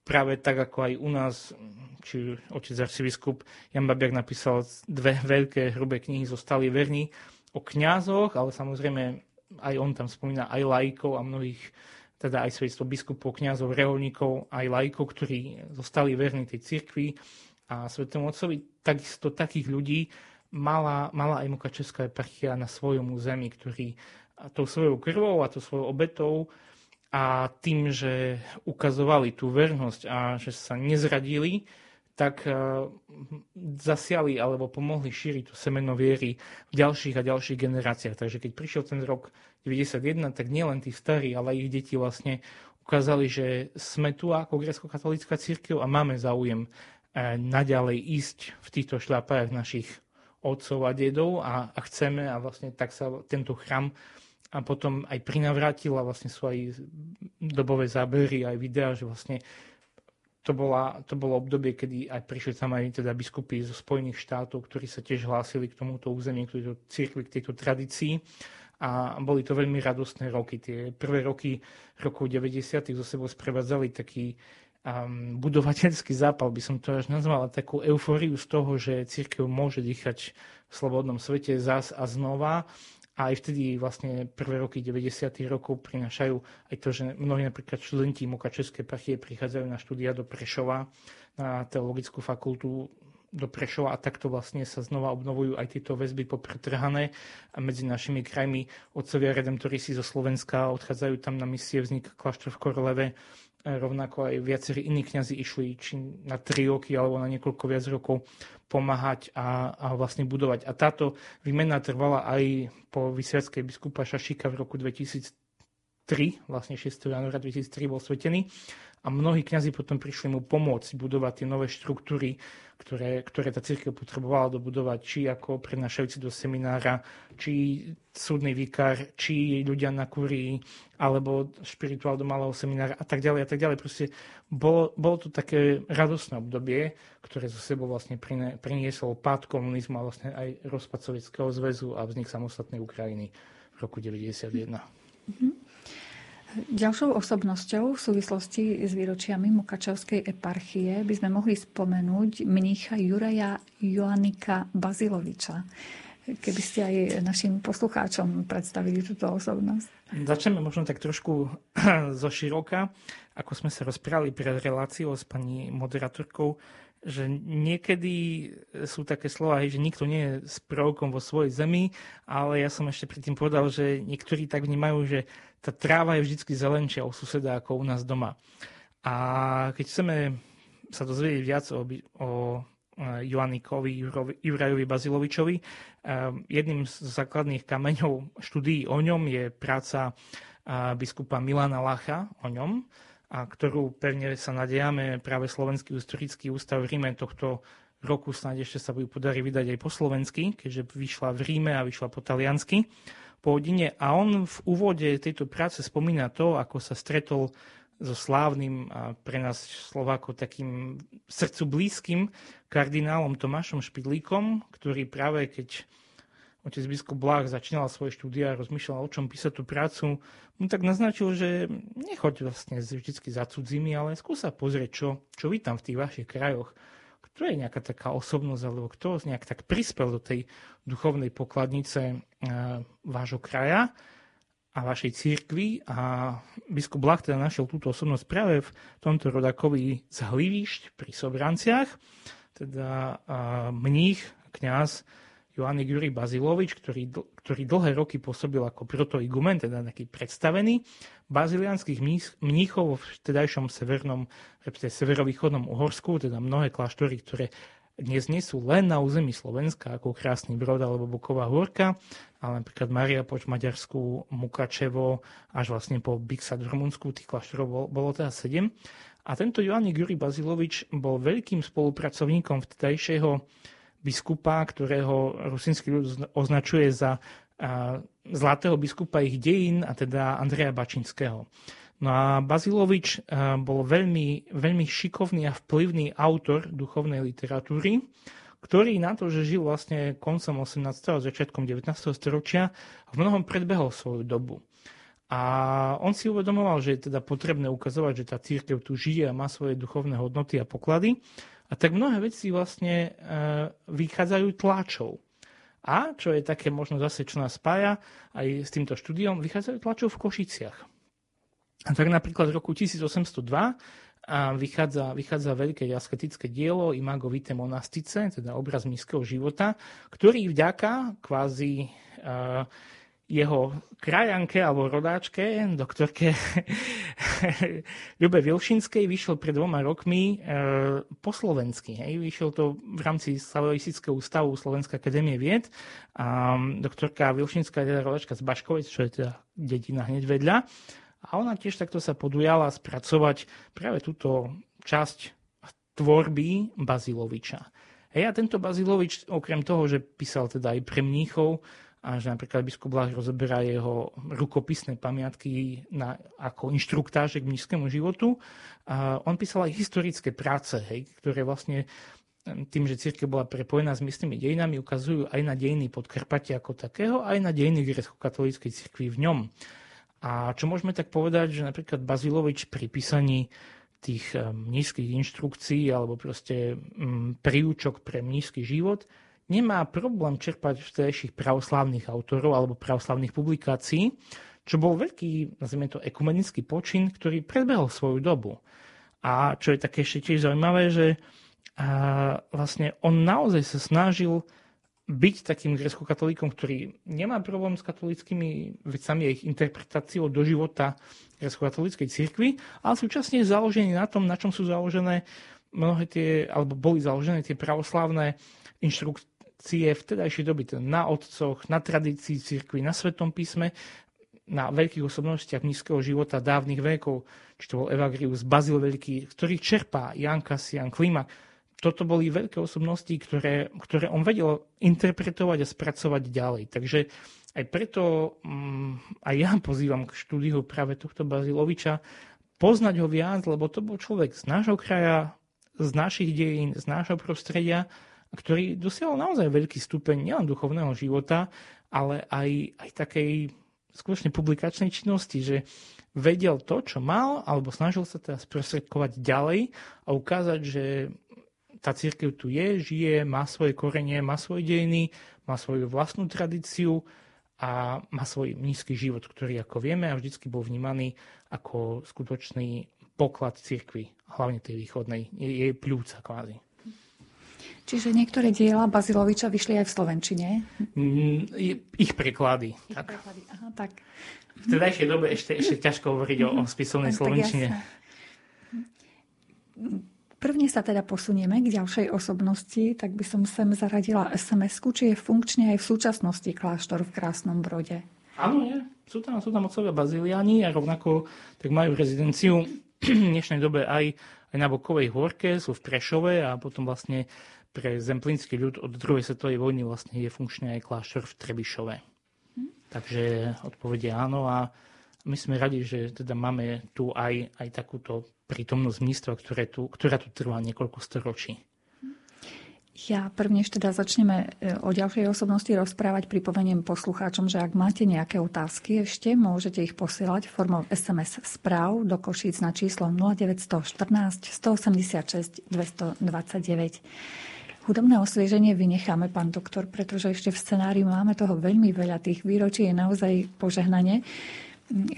práve tak, ako aj u nás, či otec arcibiskup Jan Babiak napísal dve veľké hrubé knihy, zostali verní o kňazoch, ale samozrejme aj on tam spomína aj lajkov a mnohých teda aj svedstvo biskupov, kňazov, reholníkov, aj lajkov, ktorí zostali verní tej cirkvi a svetému otcovi. Takisto takých ľudí mala, mala aj Mukačevská eparchia na svojom území, ktorí tou svojou krvou a tou svojou obetou a tým, že ukazovali tú vernosť a že sa nezradili, tak eh, zasiali alebo pomohli šíriť tú semeno viery v ďalších a ďalších generáciách. Takže keď prišiel ten rok 91, tak nielen tí starí, ale ich deti vlastne ukázali, že sme tu ako grecko-katolická církev a máme záujem eh, naďalej ísť v týchto šľapajach našich otcov a dedov a, a chceme a vlastne tak sa tento chrám a potom aj prinavrátil a vlastne sú aj dobové zábery, aj videá, že vlastne to, bola, to bolo obdobie, kedy aj prišli tam aj teda biskupy zo Spojených štátov, ktorí sa tiež hlásili k tomuto území, k tejto církvi, k tejto tradícii. A boli to veľmi radostné roky. Tie prvé roky rokov 90. zo sebou sprevádzali taký um, budovateľský zápal, by som to až nazvala, takú eufóriu z toho, že církev môže dýchať v slobodnom svete zás a znova a aj vtedy vlastne prvé roky 90. rokov prinášajú aj to, že mnohí napríklad študenti Mukačevskej parchie prichádzajú na štúdia do Prešova, na teologickú fakultu do Prešova a takto vlastne sa znova obnovujú aj tieto väzby popretrhané a medzi našimi krajmi otcovia redemptori si zo Slovenska odchádzajú tam na misie vznik kláštor v Korleve rovnako aj viacerí iní kňazi išli či na tri roky alebo na niekoľko viac rokov pomáhať a, a vlastne budovať. A táto výmena trvala aj po vysviackej biskupa Šašíka v roku 2003, vlastne 6. januára 2003 bol svetený a mnohí kňazi potom prišli mu pomôcť budovať tie nové štruktúry, ktoré, ktoré tá církev potrebovala dobudovať, či ako prednášajúci do seminára, či súdny vikár, či ľudia na kurii, alebo špirituál do malého seminára a tak ďalej a tak ďalej. Proste bolo, bolo to také radostné obdobie, ktoré zo sebou vlastne priniesol pád komunizmu a vlastne aj rozpad Sovietskeho zväzu a vznik samostatnej Ukrajiny v roku 1991. Mm-hmm. Ďalšou osobnosťou v súvislosti s výročiami Mukačevskej eparchie by sme mohli spomenúť mnícha Juraja Joannika Baziloviča. Keby ste aj našim poslucháčom predstavili túto osobnosť. Začneme možno tak trošku zo široka. Ako sme sa rozprávali pred reláciou s pani moderátorkou, že niekedy sú také slova, že nikto nie je s prvkom vo svojej zemi, ale ja som ešte predtým povedal, že niektorí tak vnímajú, že tá tráva je vždy zelenšia u suseda ako u nás doma. A keď chceme sa dozvedieť viac o, o Joannikovi Jurajovi Bazilovičovi, jedným z základných kameňov štúdií o ňom je práca biskupa Milana Lacha o ňom, a ktorú pevne sa nadejame práve Slovenský historický ústav v Ríme tohto roku snáď ešte sa bude podarí vydať aj po slovensky, keďže vyšla v Ríme a vyšla po taliansky po. A on v úvode tejto práce spomína to, ako sa stretol so slávnym a pre nás Slovákov takým srdcu blízkym kardinálom Tomášom Špidlíkom, ktorý práve keď otec biskup Blach začínal svoje štúdia a rozmýšľal, o čom písať tú prácu, mu tak naznačil, že nechoď vlastne vždy za cudzími, ale skúsa pozrieť, čo, čo vy tam v tých vašich krajoch, kto je nejaká taká osobnosť, alebo kto nejak tak prispel do tej duchovnej pokladnice e, vášho kraja a vašej církvy a biskup Blach teda našiel túto osobnosť práve v tomto rodakovi z Hlivišť pri Sobranciach, teda e, mních, kňaz Joannik Juri Bazilovič, ktorý, ktorý dlhé roky pôsobil ako protoigumen, teda taký predstavený bazilianských mníchov v tedajšom severnom, respektíve severovýchodnom Uhorsku, teda mnohé kláštory, ktoré dnes nie sú len na území Slovenska, ako Krásny Brod alebo Buková Hôrka, ale napríklad Maria Poč Maďarsku, Mukačevo, až vlastne po Bixad v Rumunsku, tých kláštorov bolo, bolo teda sedem. A tento Joannik Juri Bazilovič bol veľkým spolupracovníkom vtedajšieho biskupa, ktorého rusinský ľud označuje za zlatého biskupa ich dejín, a teda Andreja Bačinského. No a Bazilovič bol veľmi, veľmi šikovný a vplyvný autor duchovnej literatúry, ktorý na to, že žil vlastne koncom 18. a začiatkom 19. storočia, v mnohom predbehol svoju dobu. A on si uvedomoval, že je teda potrebné ukazovať, že tá církev tu žije a má svoje duchovné hodnoty a poklady. A tak mnohé veci vlastne e, vychádzajú tlačou. A čo je také možno zase, čo nás spája aj s týmto štúdiom, vychádzajú tlačov v Košiciach. A tak napríklad v roku 1802 a vychádza, vychádza veľké asketické dielo Imago Vitae Monastice, teda obraz nízkeho života, ktorý vďaka kvázi uh, jeho krajanke alebo rodáčke, doktorke Ľube Vilšinskej, vyšiel pred dvoma rokmi e, po slovensky. Hej. Vyšiel to v rámci Slavistického ústavu Slovenskej akadémie vied. A doktorka Vilšinská je teda rodáčka z Baškovec, čo je teda dedina hneď vedľa. A ona tiež takto sa podujala spracovať práve túto časť tvorby Baziloviča. Hej, a tento Bazilovič, okrem toho, že písal teda aj pre mníchov, a že napríklad biskup Blah rozoberá jeho rukopisné pamiatky na, ako inštruktáže k mnížskému životu. A on písal aj historické práce, hej, ktoré vlastne tým, že církev bola prepojená s miestnymi dejinami, ukazujú aj na dejiny Podkarpatia ako takého, aj na dejiny grecko-katolíckej cirkvi v ňom. A čo môžeme tak povedať, že napríklad Bazilovič pri písaní tých mnízkych inštrukcií alebo proste príučok pre mnízky život nemá problém čerpať vtedajších pravoslávnych autorov alebo pravoslavných publikácií, čo bol veľký, nazvime to, ekumenický počin, ktorý predbehol svoju dobu. A čo je také ešte tiež zaujímavé, že a vlastne on naozaj sa snažil byť takým grecko-katolíkom, ktorý nemá problém s katolickými vecami a ich interpretáciou do života grecko-katolíckej cirkvi, ale súčasne je založený na tom, na čom sú založené mnohé tie, alebo boli založené tie pravoslávne inštruk- tradície vtedajšej doby, na otcoch, na tradícii cirkvi, na Svetom písme, na veľkých osobnostiach nízkeho života dávnych vekov, či to bol Evagrius, Bazil Veľký, ktorý čerpá Jan Kasian, Klimak. Toto boli veľké osobnosti, ktoré, ktoré on vedel interpretovať a spracovať ďalej. Takže aj preto um, aj ja pozývam k štúdiu práve tohto Baziloviča, poznať ho viac, lebo to bol človek z nášho kraja, z našich dejín, z nášho prostredia ktorý dosiahol naozaj veľký stupeň nielen duchovného života, ale aj, aj takej skutočne publikačnej činnosti, že vedel to, čo mal, alebo snažil sa teda sprostredkovať ďalej a ukázať, že tá církev tu je, žije, má svoje korenie, má svoje dejiny, má svoju vlastnú tradíciu a má svoj nízky život, ktorý, ako vieme, a vždycky bol vnímaný ako skutočný poklad církvy, hlavne tej východnej, jej pľúca kvázi. Čiže niektoré diela Baziloviča vyšli aj v Slovenčine? Mm, ich preklady. Ich tak. preklady, aha, tak. V tedajšej dobe ešte, ešte ťažko hovoriť o, o spisovnej slovenčine. Prvne sa teda posunieme k ďalšej osobnosti, tak by som sem zaradila sms či je funkčne aj v súčasnosti kláštor v Krásnom Brode. Áno, je. Sú tam, sú tam otcovia baziliani a rovnako tak majú rezidenciu v dnešnej dobe aj, aj na Bokovej hôrke, sú v Prešove a potom vlastne pre zemplínsky ľud od druhej svetovej vojny vlastne je funkčný aj kláštor v Trebišove. Takže odpovede áno a my sme radi, že teda máme tu aj, aj takúto prítomnosť místva, ktoré tu, ktorá tu trvá niekoľko storočí. Ja prvne teda začneme e, o ďalšej osobnosti rozprávať. Pripomeniem poslucháčom, že ak máte nejaké otázky ešte, môžete ich posielať formou SMS správ do Košíc na číslo 0914 186 229. Hudobné osvieženie vynecháme, pán doktor, pretože ešte v scenáriu máme toho veľmi veľa. Tých výročí je naozaj požehnanie.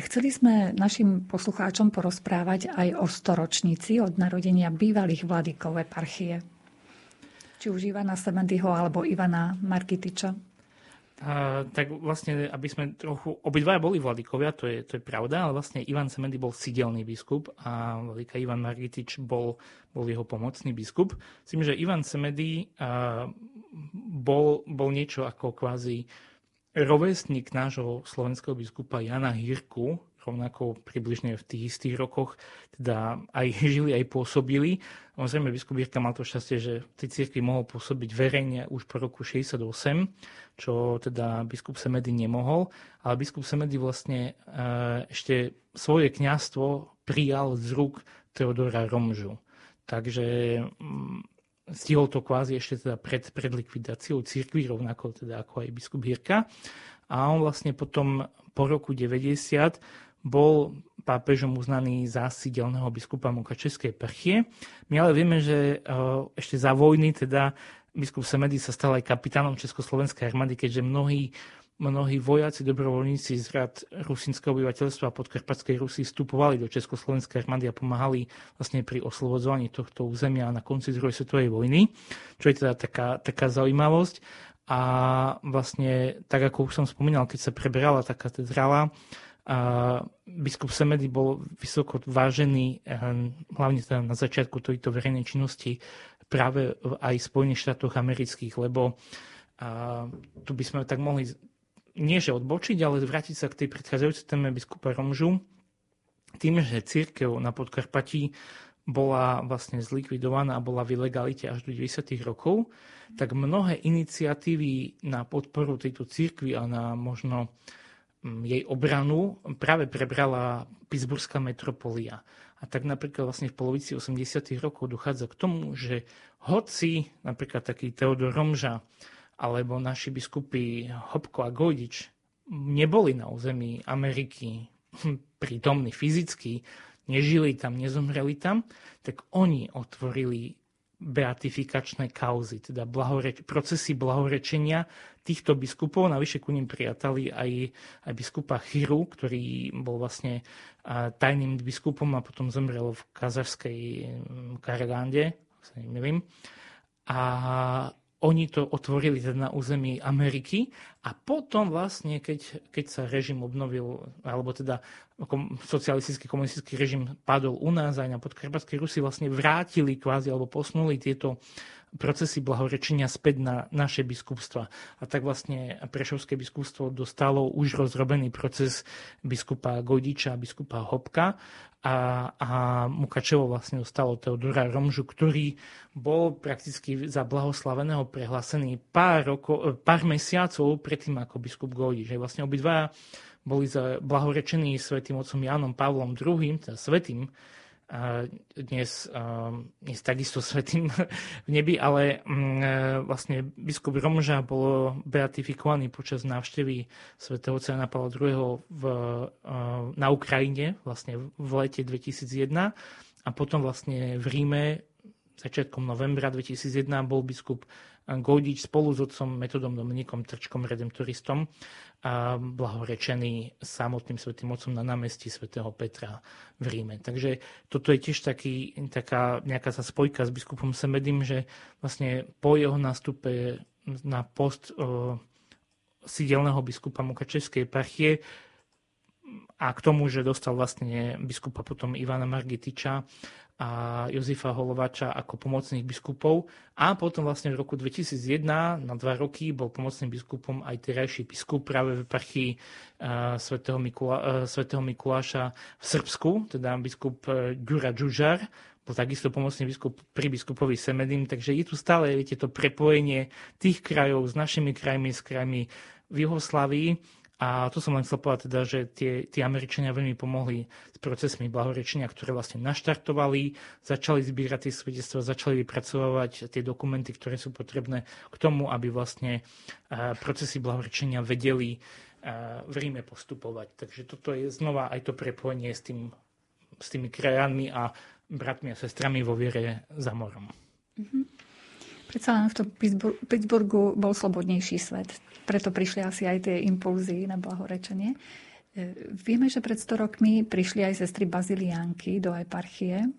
Chceli sme našim poslucháčom porozprávať aj o storočnici od narodenia bývalých vladykov eparchie. Či už Ivana Semendyho alebo Ivana Margitiča. A, tak vlastne, aby sme trochu... Obidvaja boli vladikovia, to je, to je pravda, ale vlastne Ivan Semendy bol sidelný biskup a vladika Ivan Margitič bol, bol jeho pomocný biskup. Myslím, že Ivan Semendy bol, bol niečo ako kvázi rovesník nášho slovenského biskupa Jana Hirku, rovnako približne v tých istých rokoch teda aj žili, aj pôsobili. Samozrejme, biskup Jirka mal to šťastie, že v tej cirkvi mohol pôsobiť verejne už po roku 68, čo teda biskup Semedy nemohol, ale biskup Semedy vlastne e, ešte svoje kňastvo prijal z rúk Teodora Romžu. Takže mm, stihol to kvázi ešte teda pred, pred likvidáciou cirkvi, rovnako teda ako aj biskup Hirka. A on vlastne potom po roku 90 bol pápežom uznaný za sídelného biskupa Mukačeskej prchie. My ale vieme, že e, ešte za vojny teda biskup Semedy sa stal aj kapitánom Československej armády, keďže mnohí mnohí vojaci, dobrovoľníci z rad rusínskeho obyvateľstva a podkarpatskej Rusy vstupovali do Československej armády a pomáhali vlastne pri oslobodzovaní tohto územia na konci druhej svetovej vojny, čo je teda taká, taká zaujímavosť. A vlastne, tak ako už som spomínal, keď sa preberala tá katedrála, biskup Semedy bol vysoko vážený, eh, hlavne teda na začiatku tejto verejnej činnosti práve aj v Spojených štátoch amerických, lebo tu by sme tak mohli nie že odbočiť, ale vrátiť sa k tej predchádzajúcej téme biskupa Romžu. Tým, že církev na Podkarpatí bola vlastne zlikvidovaná a bola v ilegalite až do 90. rokov, tak mnohé iniciatívy na podporu tejto církvy a na možno mm, jej obranu práve prebrala Pittsburghská metropolia. A tak napríklad vlastne v polovici 80. rokov dochádza k tomu, že hoci napríklad taký Teodor Romža alebo naši biskupy Hopko a Gojdič neboli na území Ameriky prítomní fyzicky, nežili tam, nezomreli tam, tak oni otvorili beatifikačné kauzy, teda blahoreč- procesy blahorečenia týchto biskupov. Navyše ku nim prijatali aj, aj biskupa Chiru, ktorý bol vlastne tajným biskupom a potom zomrel v kazarskej Karagande, neviem. A oni to otvorili teda na území Ameriky a potom vlastne, keď, keď sa režim obnovil, alebo teda socialistický komunistický režim padol u nás aj na podkarpatskej Rusi, vlastne vrátili kvázi alebo posunuli tieto procesy blahorečenia späť na naše biskupstva. A tak vlastne Prešovské biskupstvo dostalo už rozrobený proces biskupa Gojdiča a biskupa Hopka a, a Mukačevo vlastne dostalo Teodora Romžu, ktorý bol prakticky za blahoslaveného prehlásený pár, roko, pár mesiacov predtým ako biskup Gojdič. Vlastne obidva boli za blahorečení svetým otcom Jánom Pavlom II, teda svetým dnes, dnes takisto svetým v nebi, ale mm, e, vlastne biskup Romža bol beatifikovaný počas návštevy svätého Cena Pavla II. V, na Ukrajine vlastne v lete 2001 a potom vlastne v Ríme začiatkom novembra 2001 bol biskup Gojdič spolu s otcom metodom Dominikom Trčkom, redemptoristom, a blahorečený samotným svetým otcom na námestí svätého Petra v Ríme. Takže toto je tiež taký, taká nejaká sa spojka s biskupom Semedym, že vlastne po jeho nástupe na post o, sídelného biskupa Mukačevskej eparchie a k tomu, že dostal vlastne biskupa potom Ivana Margitiča a Jozefa Holovača ako pomocných biskupov. A potom vlastne v roku 2001 na dva roky bol pomocným biskupom aj terajší biskup práve v eparchii uh, svätého, Mikula, svätého Mikuláša v Srbsku, teda biskup Ďura Džužar, bol takisto pomocný biskup pri biskupovi Semedim, takže je tu stále viete, to prepojenie tých krajov s našimi krajmi, s krajmi v Juhoslávii a tu som len chcel povedať teda, že tie, tie Američania veľmi pomohli s procesmi blahorečenia, ktoré vlastne naštartovali, začali zbierať tie svedectva, začali vypracovať tie dokumenty, ktoré sú potrebné k tomu, aby vlastne procesy blahorečenia vedeli v Ríme postupovať. Takže toto je znova aj to prepojenie s, tým, s tými krajanmi a bratmi a sestrami vo viere za morom. Mm-hmm. Predsa len v tom Pittsburghu bol slobodnejší svet preto prišli asi aj tie impulzy na blahorečenie. E, vieme, že pred 100 rokmi prišli aj sestry Baziliánky do eparchie.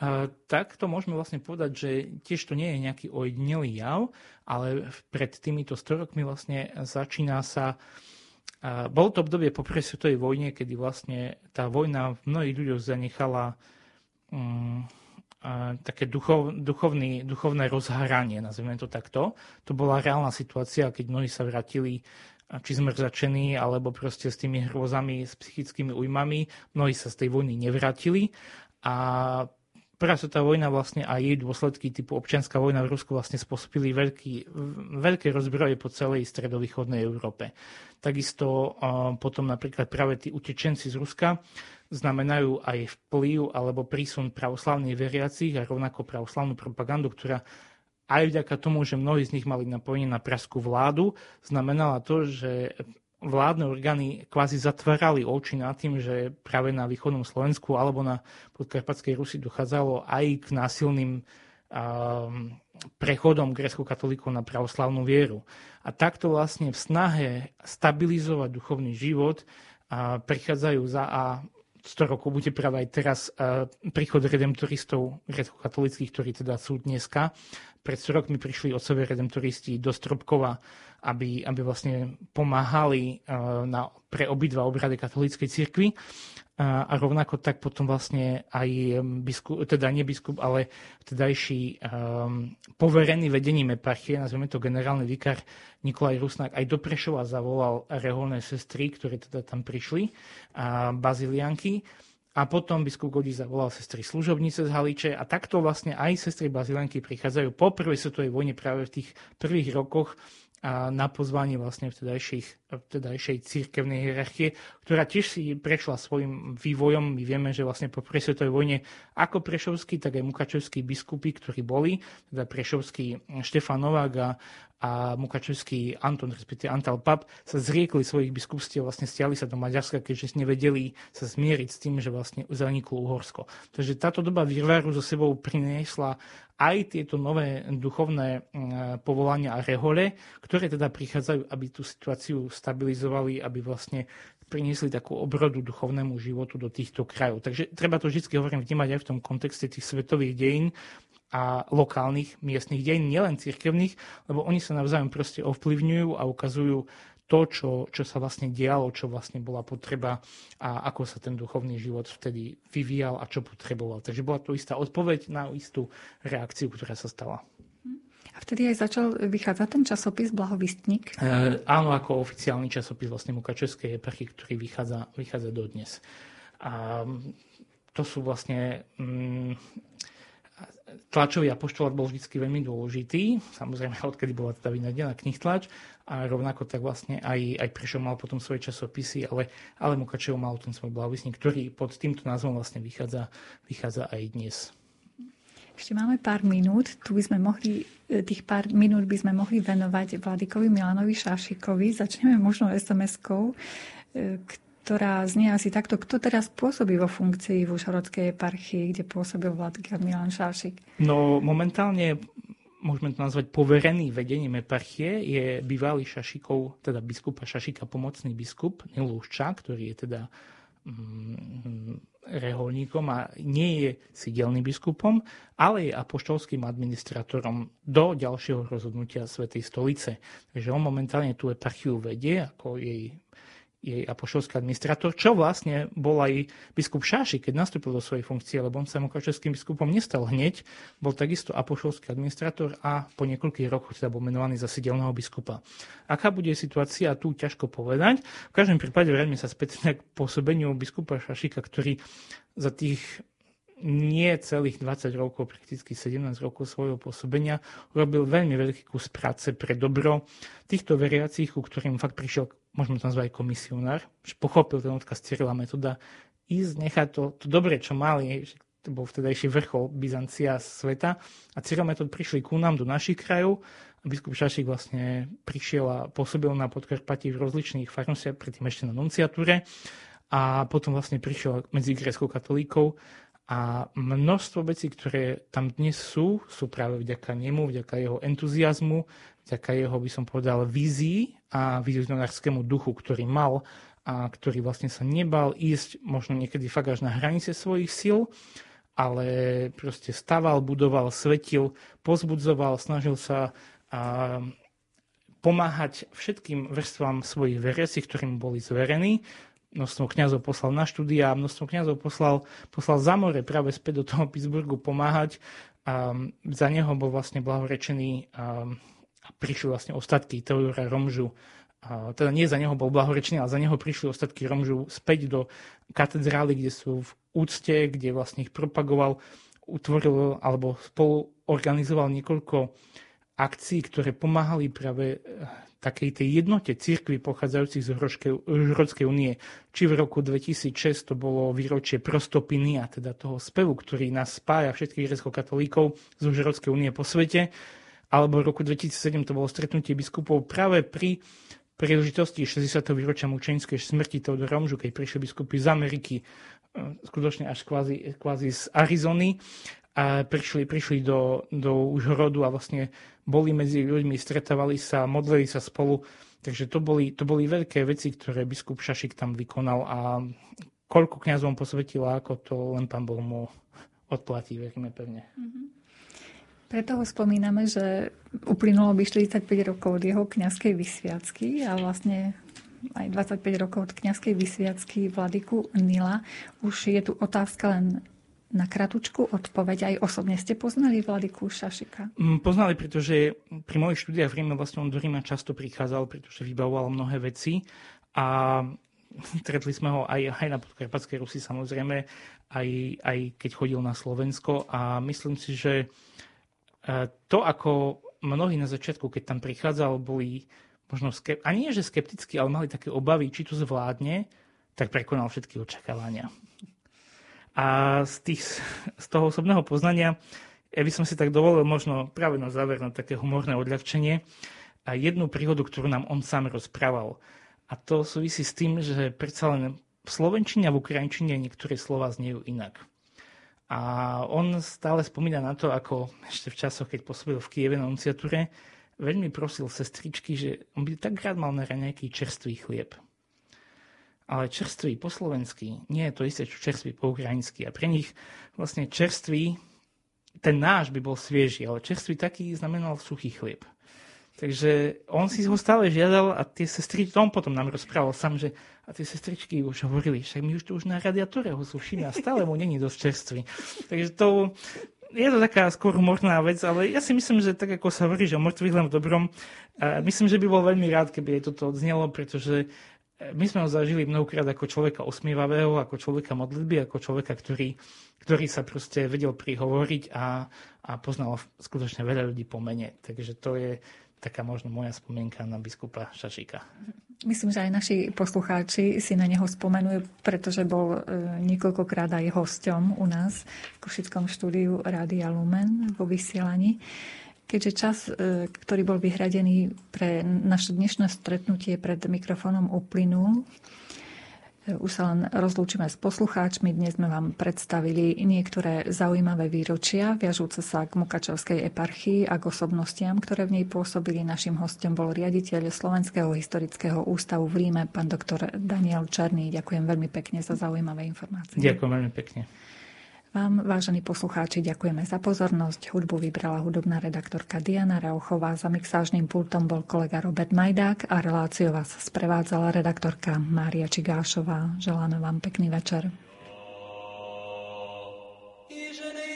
A, tak to môžeme vlastne povedať, že tiež to nie je nejaký ojedinelý jav, ale pred týmito 100 rokmi vlastne začína sa a, bolo to obdobie po prvej svetovej vojne, kedy vlastne tá vojna v mnohých ľuďoch zanechala um, také duchov, duchovný, duchovné rozhranie, nazvime to takto. To bola reálna situácia, keď mnohí sa vrátili či zmrzačení, alebo proste s tými hrôzami, s psychickými újmami. Mnohí sa z tej vojny nevrátili a prvá svetová vojna vlastne a jej dôsledky typu občianská vojna v Rusku vlastne spôsobili veľký, veľké rozbroje po celej stredovýchodnej Európe. Takisto potom napríklad práve tí utečenci z Ruska znamenajú aj vplyv alebo prísun pravoslavných veriacich a rovnako pravoslavnú propagandu, ktorá aj vďaka tomu, že mnohí z nich mali napojenie na praskú vládu, znamenala to, že vládne orgány kvázi zatvárali oči nad tým, že práve na východnom Slovensku alebo na podkarpatskej Rusi dochádzalo aj k násilným um, prechodom grecko-katolíkov na pravoslavnú vieru. A takto vlastne v snahe stabilizovať duchovný život a prichádzajú za a 100 rokov bude práve aj teraz príchod redemptoristov grecko-katolických, ktorí teda sú dneska. Pred 100 rokmi prišli otcovia redemptoristi do Stropkova, aby, aby vlastne pomáhali na, pre obidva obrady katolíckej cirkvi a, a rovnako tak potom vlastne aj biskup, teda nie biskup, ale tedajší um, poverený vedením eparchie, nazveme to generálny vikár Nikolaj Rusnák, aj do Prešova zavolal reholné sestry, ktoré teda tam prišli, a bazilianky. A potom biskup Godí zavolal sestry služobnice z Haliče a takto vlastne aj sestry bazilianky prichádzajú po prvej svetovej vojne práve v tých prvých rokoch a na pozvanie vlastne vtedajšej církevnej hierarchie, ktorá tiež si prešla svojim vývojom. My vieme, že vlastne po prvej svetovej vojne ako prešovský, tak aj mukačevskí biskupy, ktorí boli, teda prešovský Štefan Novák a, a mukačevský Anton, respektíve Antal Pap, sa zriekli svojich biskupstiev, vlastne stiali sa do Maďarska, keďže nevedeli sa zmieriť s tým, že vlastne zaniklo Uhorsko. Takže táto doba výrvaru so sebou priniesla aj tieto nové duchovné mm, povolania a rehole, ktoré teda prichádzajú, aby tú situáciu stabilizovali, aby vlastne priniesli takú obrodu duchovnému životu do týchto krajov. Takže treba to vždy hovorím vnímať aj v tom kontexte tých svetových dejín a lokálnych miestnych dejín, nielen cirkevných, lebo oni sa navzájom proste ovplyvňujú a ukazujú to, čo, čo sa vlastne dialo, čo vlastne bola potreba a ako sa ten duchovný život vtedy vyvíjal a čo potreboval. Takže bola to istá odpoveď na istú reakciu, ktorá sa stala. A vtedy aj začal vychádzať ten časopis Blahovistník? E, áno, ako oficiálny časopis vlastne Mukačevskej eparchy, ktorý vychádza, vychádza dodnes. A to sú vlastne mm, tlačový apoštolát bol vždy veľmi dôležitý, samozrejme odkedy bola teda vynadená knih tlač a rovnako tak vlastne aj, aj Prešov mal potom svoje časopisy, ale, ale Mukačev mal ten svoj blahovisník, ktorý pod týmto názvom vlastne vychádza, vychádza aj dnes. Ešte máme pár minút. Tu by sme mohli, e, tých pár minút by sme mohli venovať Vladikovi Milanovi Šašikovi. Začneme možno SMS-kou, ktorá znie asi takto. Kto teraz pôsobí vo funkcii v Užhorodskej eparchii, kde pôsobil Vladika Milan Šášik? No momentálne môžeme to nazvať poverený vedením eparchie, je bývalý Šašikov, teda biskupa Šašika, pomocný biskup Nilúšča, ktorý je teda mm, reholníkom a nie je sidelným biskupom, ale je apoštolským administratorom do ďalšieho rozhodnutia Svetej stolice. Takže on momentálne tú eparchiu vedie ako jej jej apoštolský administrator, čo vlastne bol aj biskup Šáši, keď nastúpil do svojej funkcie, lebo on sa mukačevským biskupom nestal hneď, bol takisto apoštolský administrator a po niekoľkých rokoch teda bol menovaný za sidelného biskupa. Aká bude situácia, tu ťažko povedať. V každom prípade vráťme sa späť k pôsobeniu biskupa Šašika, ktorý za tých nie celých 20 rokov, prakticky 17 rokov svojho pôsobenia, urobil veľmi veľký kus práce pre dobro týchto veriacich, ku ktorým fakt prišiel môžeme to nazvať komisionár, že pochopil ten odkaz Cyrila metoda, ísť, nechať to, to dobre, čo mali, že to bol vtedajší vrchol Byzancia sveta. A Cyril metod prišli ku nám do našich krajov. A biskup Šašik vlastne prišiel a pôsobil na Podkarpatí v rozličných farnostiach, predtým ešte na nunciatúre. A potom vlastne prišiel medzi greckou katolíkov a množstvo vecí, ktoré tam dnes sú, sú práve vďaka nemu, vďaka jeho entuziasmu, vďaka jeho, by som povedal, vízii a vizionárskému duchu, ktorý mal a ktorý vlastne sa nebal ísť možno niekedy fakt až na hranice svojich síl, ale proste staval, budoval, svetil, pozbudzoval, snažil sa a, pomáhať všetkým vrstvám svojich veriacich, ktorým boli zverení množstvo kňazov poslal na štúdia množstvo kňazov poslal, poslal za more práve späť do toho Pittsburghu pomáhať. A za neho bol vlastne blahorečený a, a prišli vlastne ostatky Teodora Romžu. Teda nie za neho bol blahorečený, ale za neho prišli ostatky Romžu späť do katedrály, kde sú v úcte, kde vlastne ich propagoval, utvoril alebo spolu organizoval niekoľko akcií, ktoré pomáhali práve takej tej jednote církvy pochádzajúcich z Hrodskej únie. Či v roku 2006 to bolo výročie a teda toho spevu, ktorý nás spája všetkých grecko-katolíkov z Hrodskej únie po svete, alebo v roku 2007 to bolo stretnutie biskupov práve pri príležitosti 60. výročia mučenskej smrti Teodora Romžu, keď prišli biskupy z Ameriky, e, skutočne až kvázi, kvázi z Arizony a prišli, prišli do, do Užhorodu a vlastne boli medzi ľuďmi, stretávali sa, modlili sa spolu. Takže to boli, to boli veľké veci, ktoré biskup Šašik tam vykonal a koľko kňazom posvetila, ako to len pán Boh mu odplatí, veríme pevne. Mm-hmm. Preto ho spomíname, že uplynulo by 45 rokov od jeho kňazskej vysviacky a vlastne aj 25 rokov od kňazskej vysviacky Vladiku Nila. Už je tu otázka len na kratučku odpoveď. Aj osobne ste poznali Vladiku Šašika? Mm, poznali, pretože pri mojich štúdiách v Ríme vlastne on do Ríma často prichádzal, pretože vybavoval mnohé veci a stretli sme ho aj, aj na podkarpatskej Rusi samozrejme, aj, aj keď chodil na Slovensko a myslím si, že to, ako mnohí na začiatku, keď tam prichádzal, boli možno, skep- a nie že skeptickí, ale mali také obavy, či to zvládne, tak prekonal všetky očakávania. A z, tých, z toho osobného poznania ja by som si tak dovolil možno práve na záver na také humorné odľahčenie a jednu príhodu, ktorú nám on sám rozprával. A to súvisí s tým, že predsa len v slovenčine a v ukrajinčine niektoré slova znejú inak. A on stále spomína na to, ako ešte v časoch, keď pôsobil v Kieve na nunciatúre, veľmi prosil sestričky, že on by tak rád mal na nejaký čerstvý chlieb ale čerstvý po slovensky nie je to isté, čo čerstvý po ukrajinsky. A pre nich vlastne čerstvý, ten náš by bol svieži, ale čerstvý taký znamenal suchý chlieb. Takže on si ho stále žiadal a tie sestričky, on potom nám rozprával sám, že a tie sestričky už hovorili, však my už to už na radiatore ho sušíme a stále mu není dosť čerstvý. Takže to, je to taká skôr humorná vec, ale ja si myslím, že tak ako sa hovorí, že o mŕtvych len v dobrom, myslím, že by bol veľmi rád, keby aj toto odznelo, pretože my sme ho zažili mnohokrát ako človeka osmievavého, ako človeka modlitby, ako človeka, ktorý, ktorý sa proste vedel prihovoriť a, a poznal skutočne veľa ľudí po mene. Takže to je taká možno moja spomienka na biskupa Šašíka. Myslím, že aj naši poslucháči si na neho spomenujú, pretože bol e, niekoľkokrát aj hosťom u nás v Košickom štúdiu Rádia Lumen vo vysielaní. Keďže čas, e, ktorý bol vyhradený pre naše dnešné stretnutie pred mikrofónom uplynul, už sa len rozlúčime s poslucháčmi. Dnes sme vám predstavili niektoré zaujímavé výročia, viažúce sa k Mukačovskej eparchii a k osobnostiam, ktoré v nej pôsobili. Našim hostom bol riaditeľ Slovenského historického ústavu v Ríme, pán doktor Daniel Černý. Ďakujem veľmi pekne za zaujímavé informácie. Ďakujem veľmi pekne. Vám, vážení poslucháči, ďakujeme za pozornosť. Hudbu vybrala hudobná redaktorka Diana Rauchová, za mixážnym pultom bol kolega Robert Majdák a reláciu vás sprevádzala redaktorka Mária Čigášová. Želáme vám pekný večer. Iženej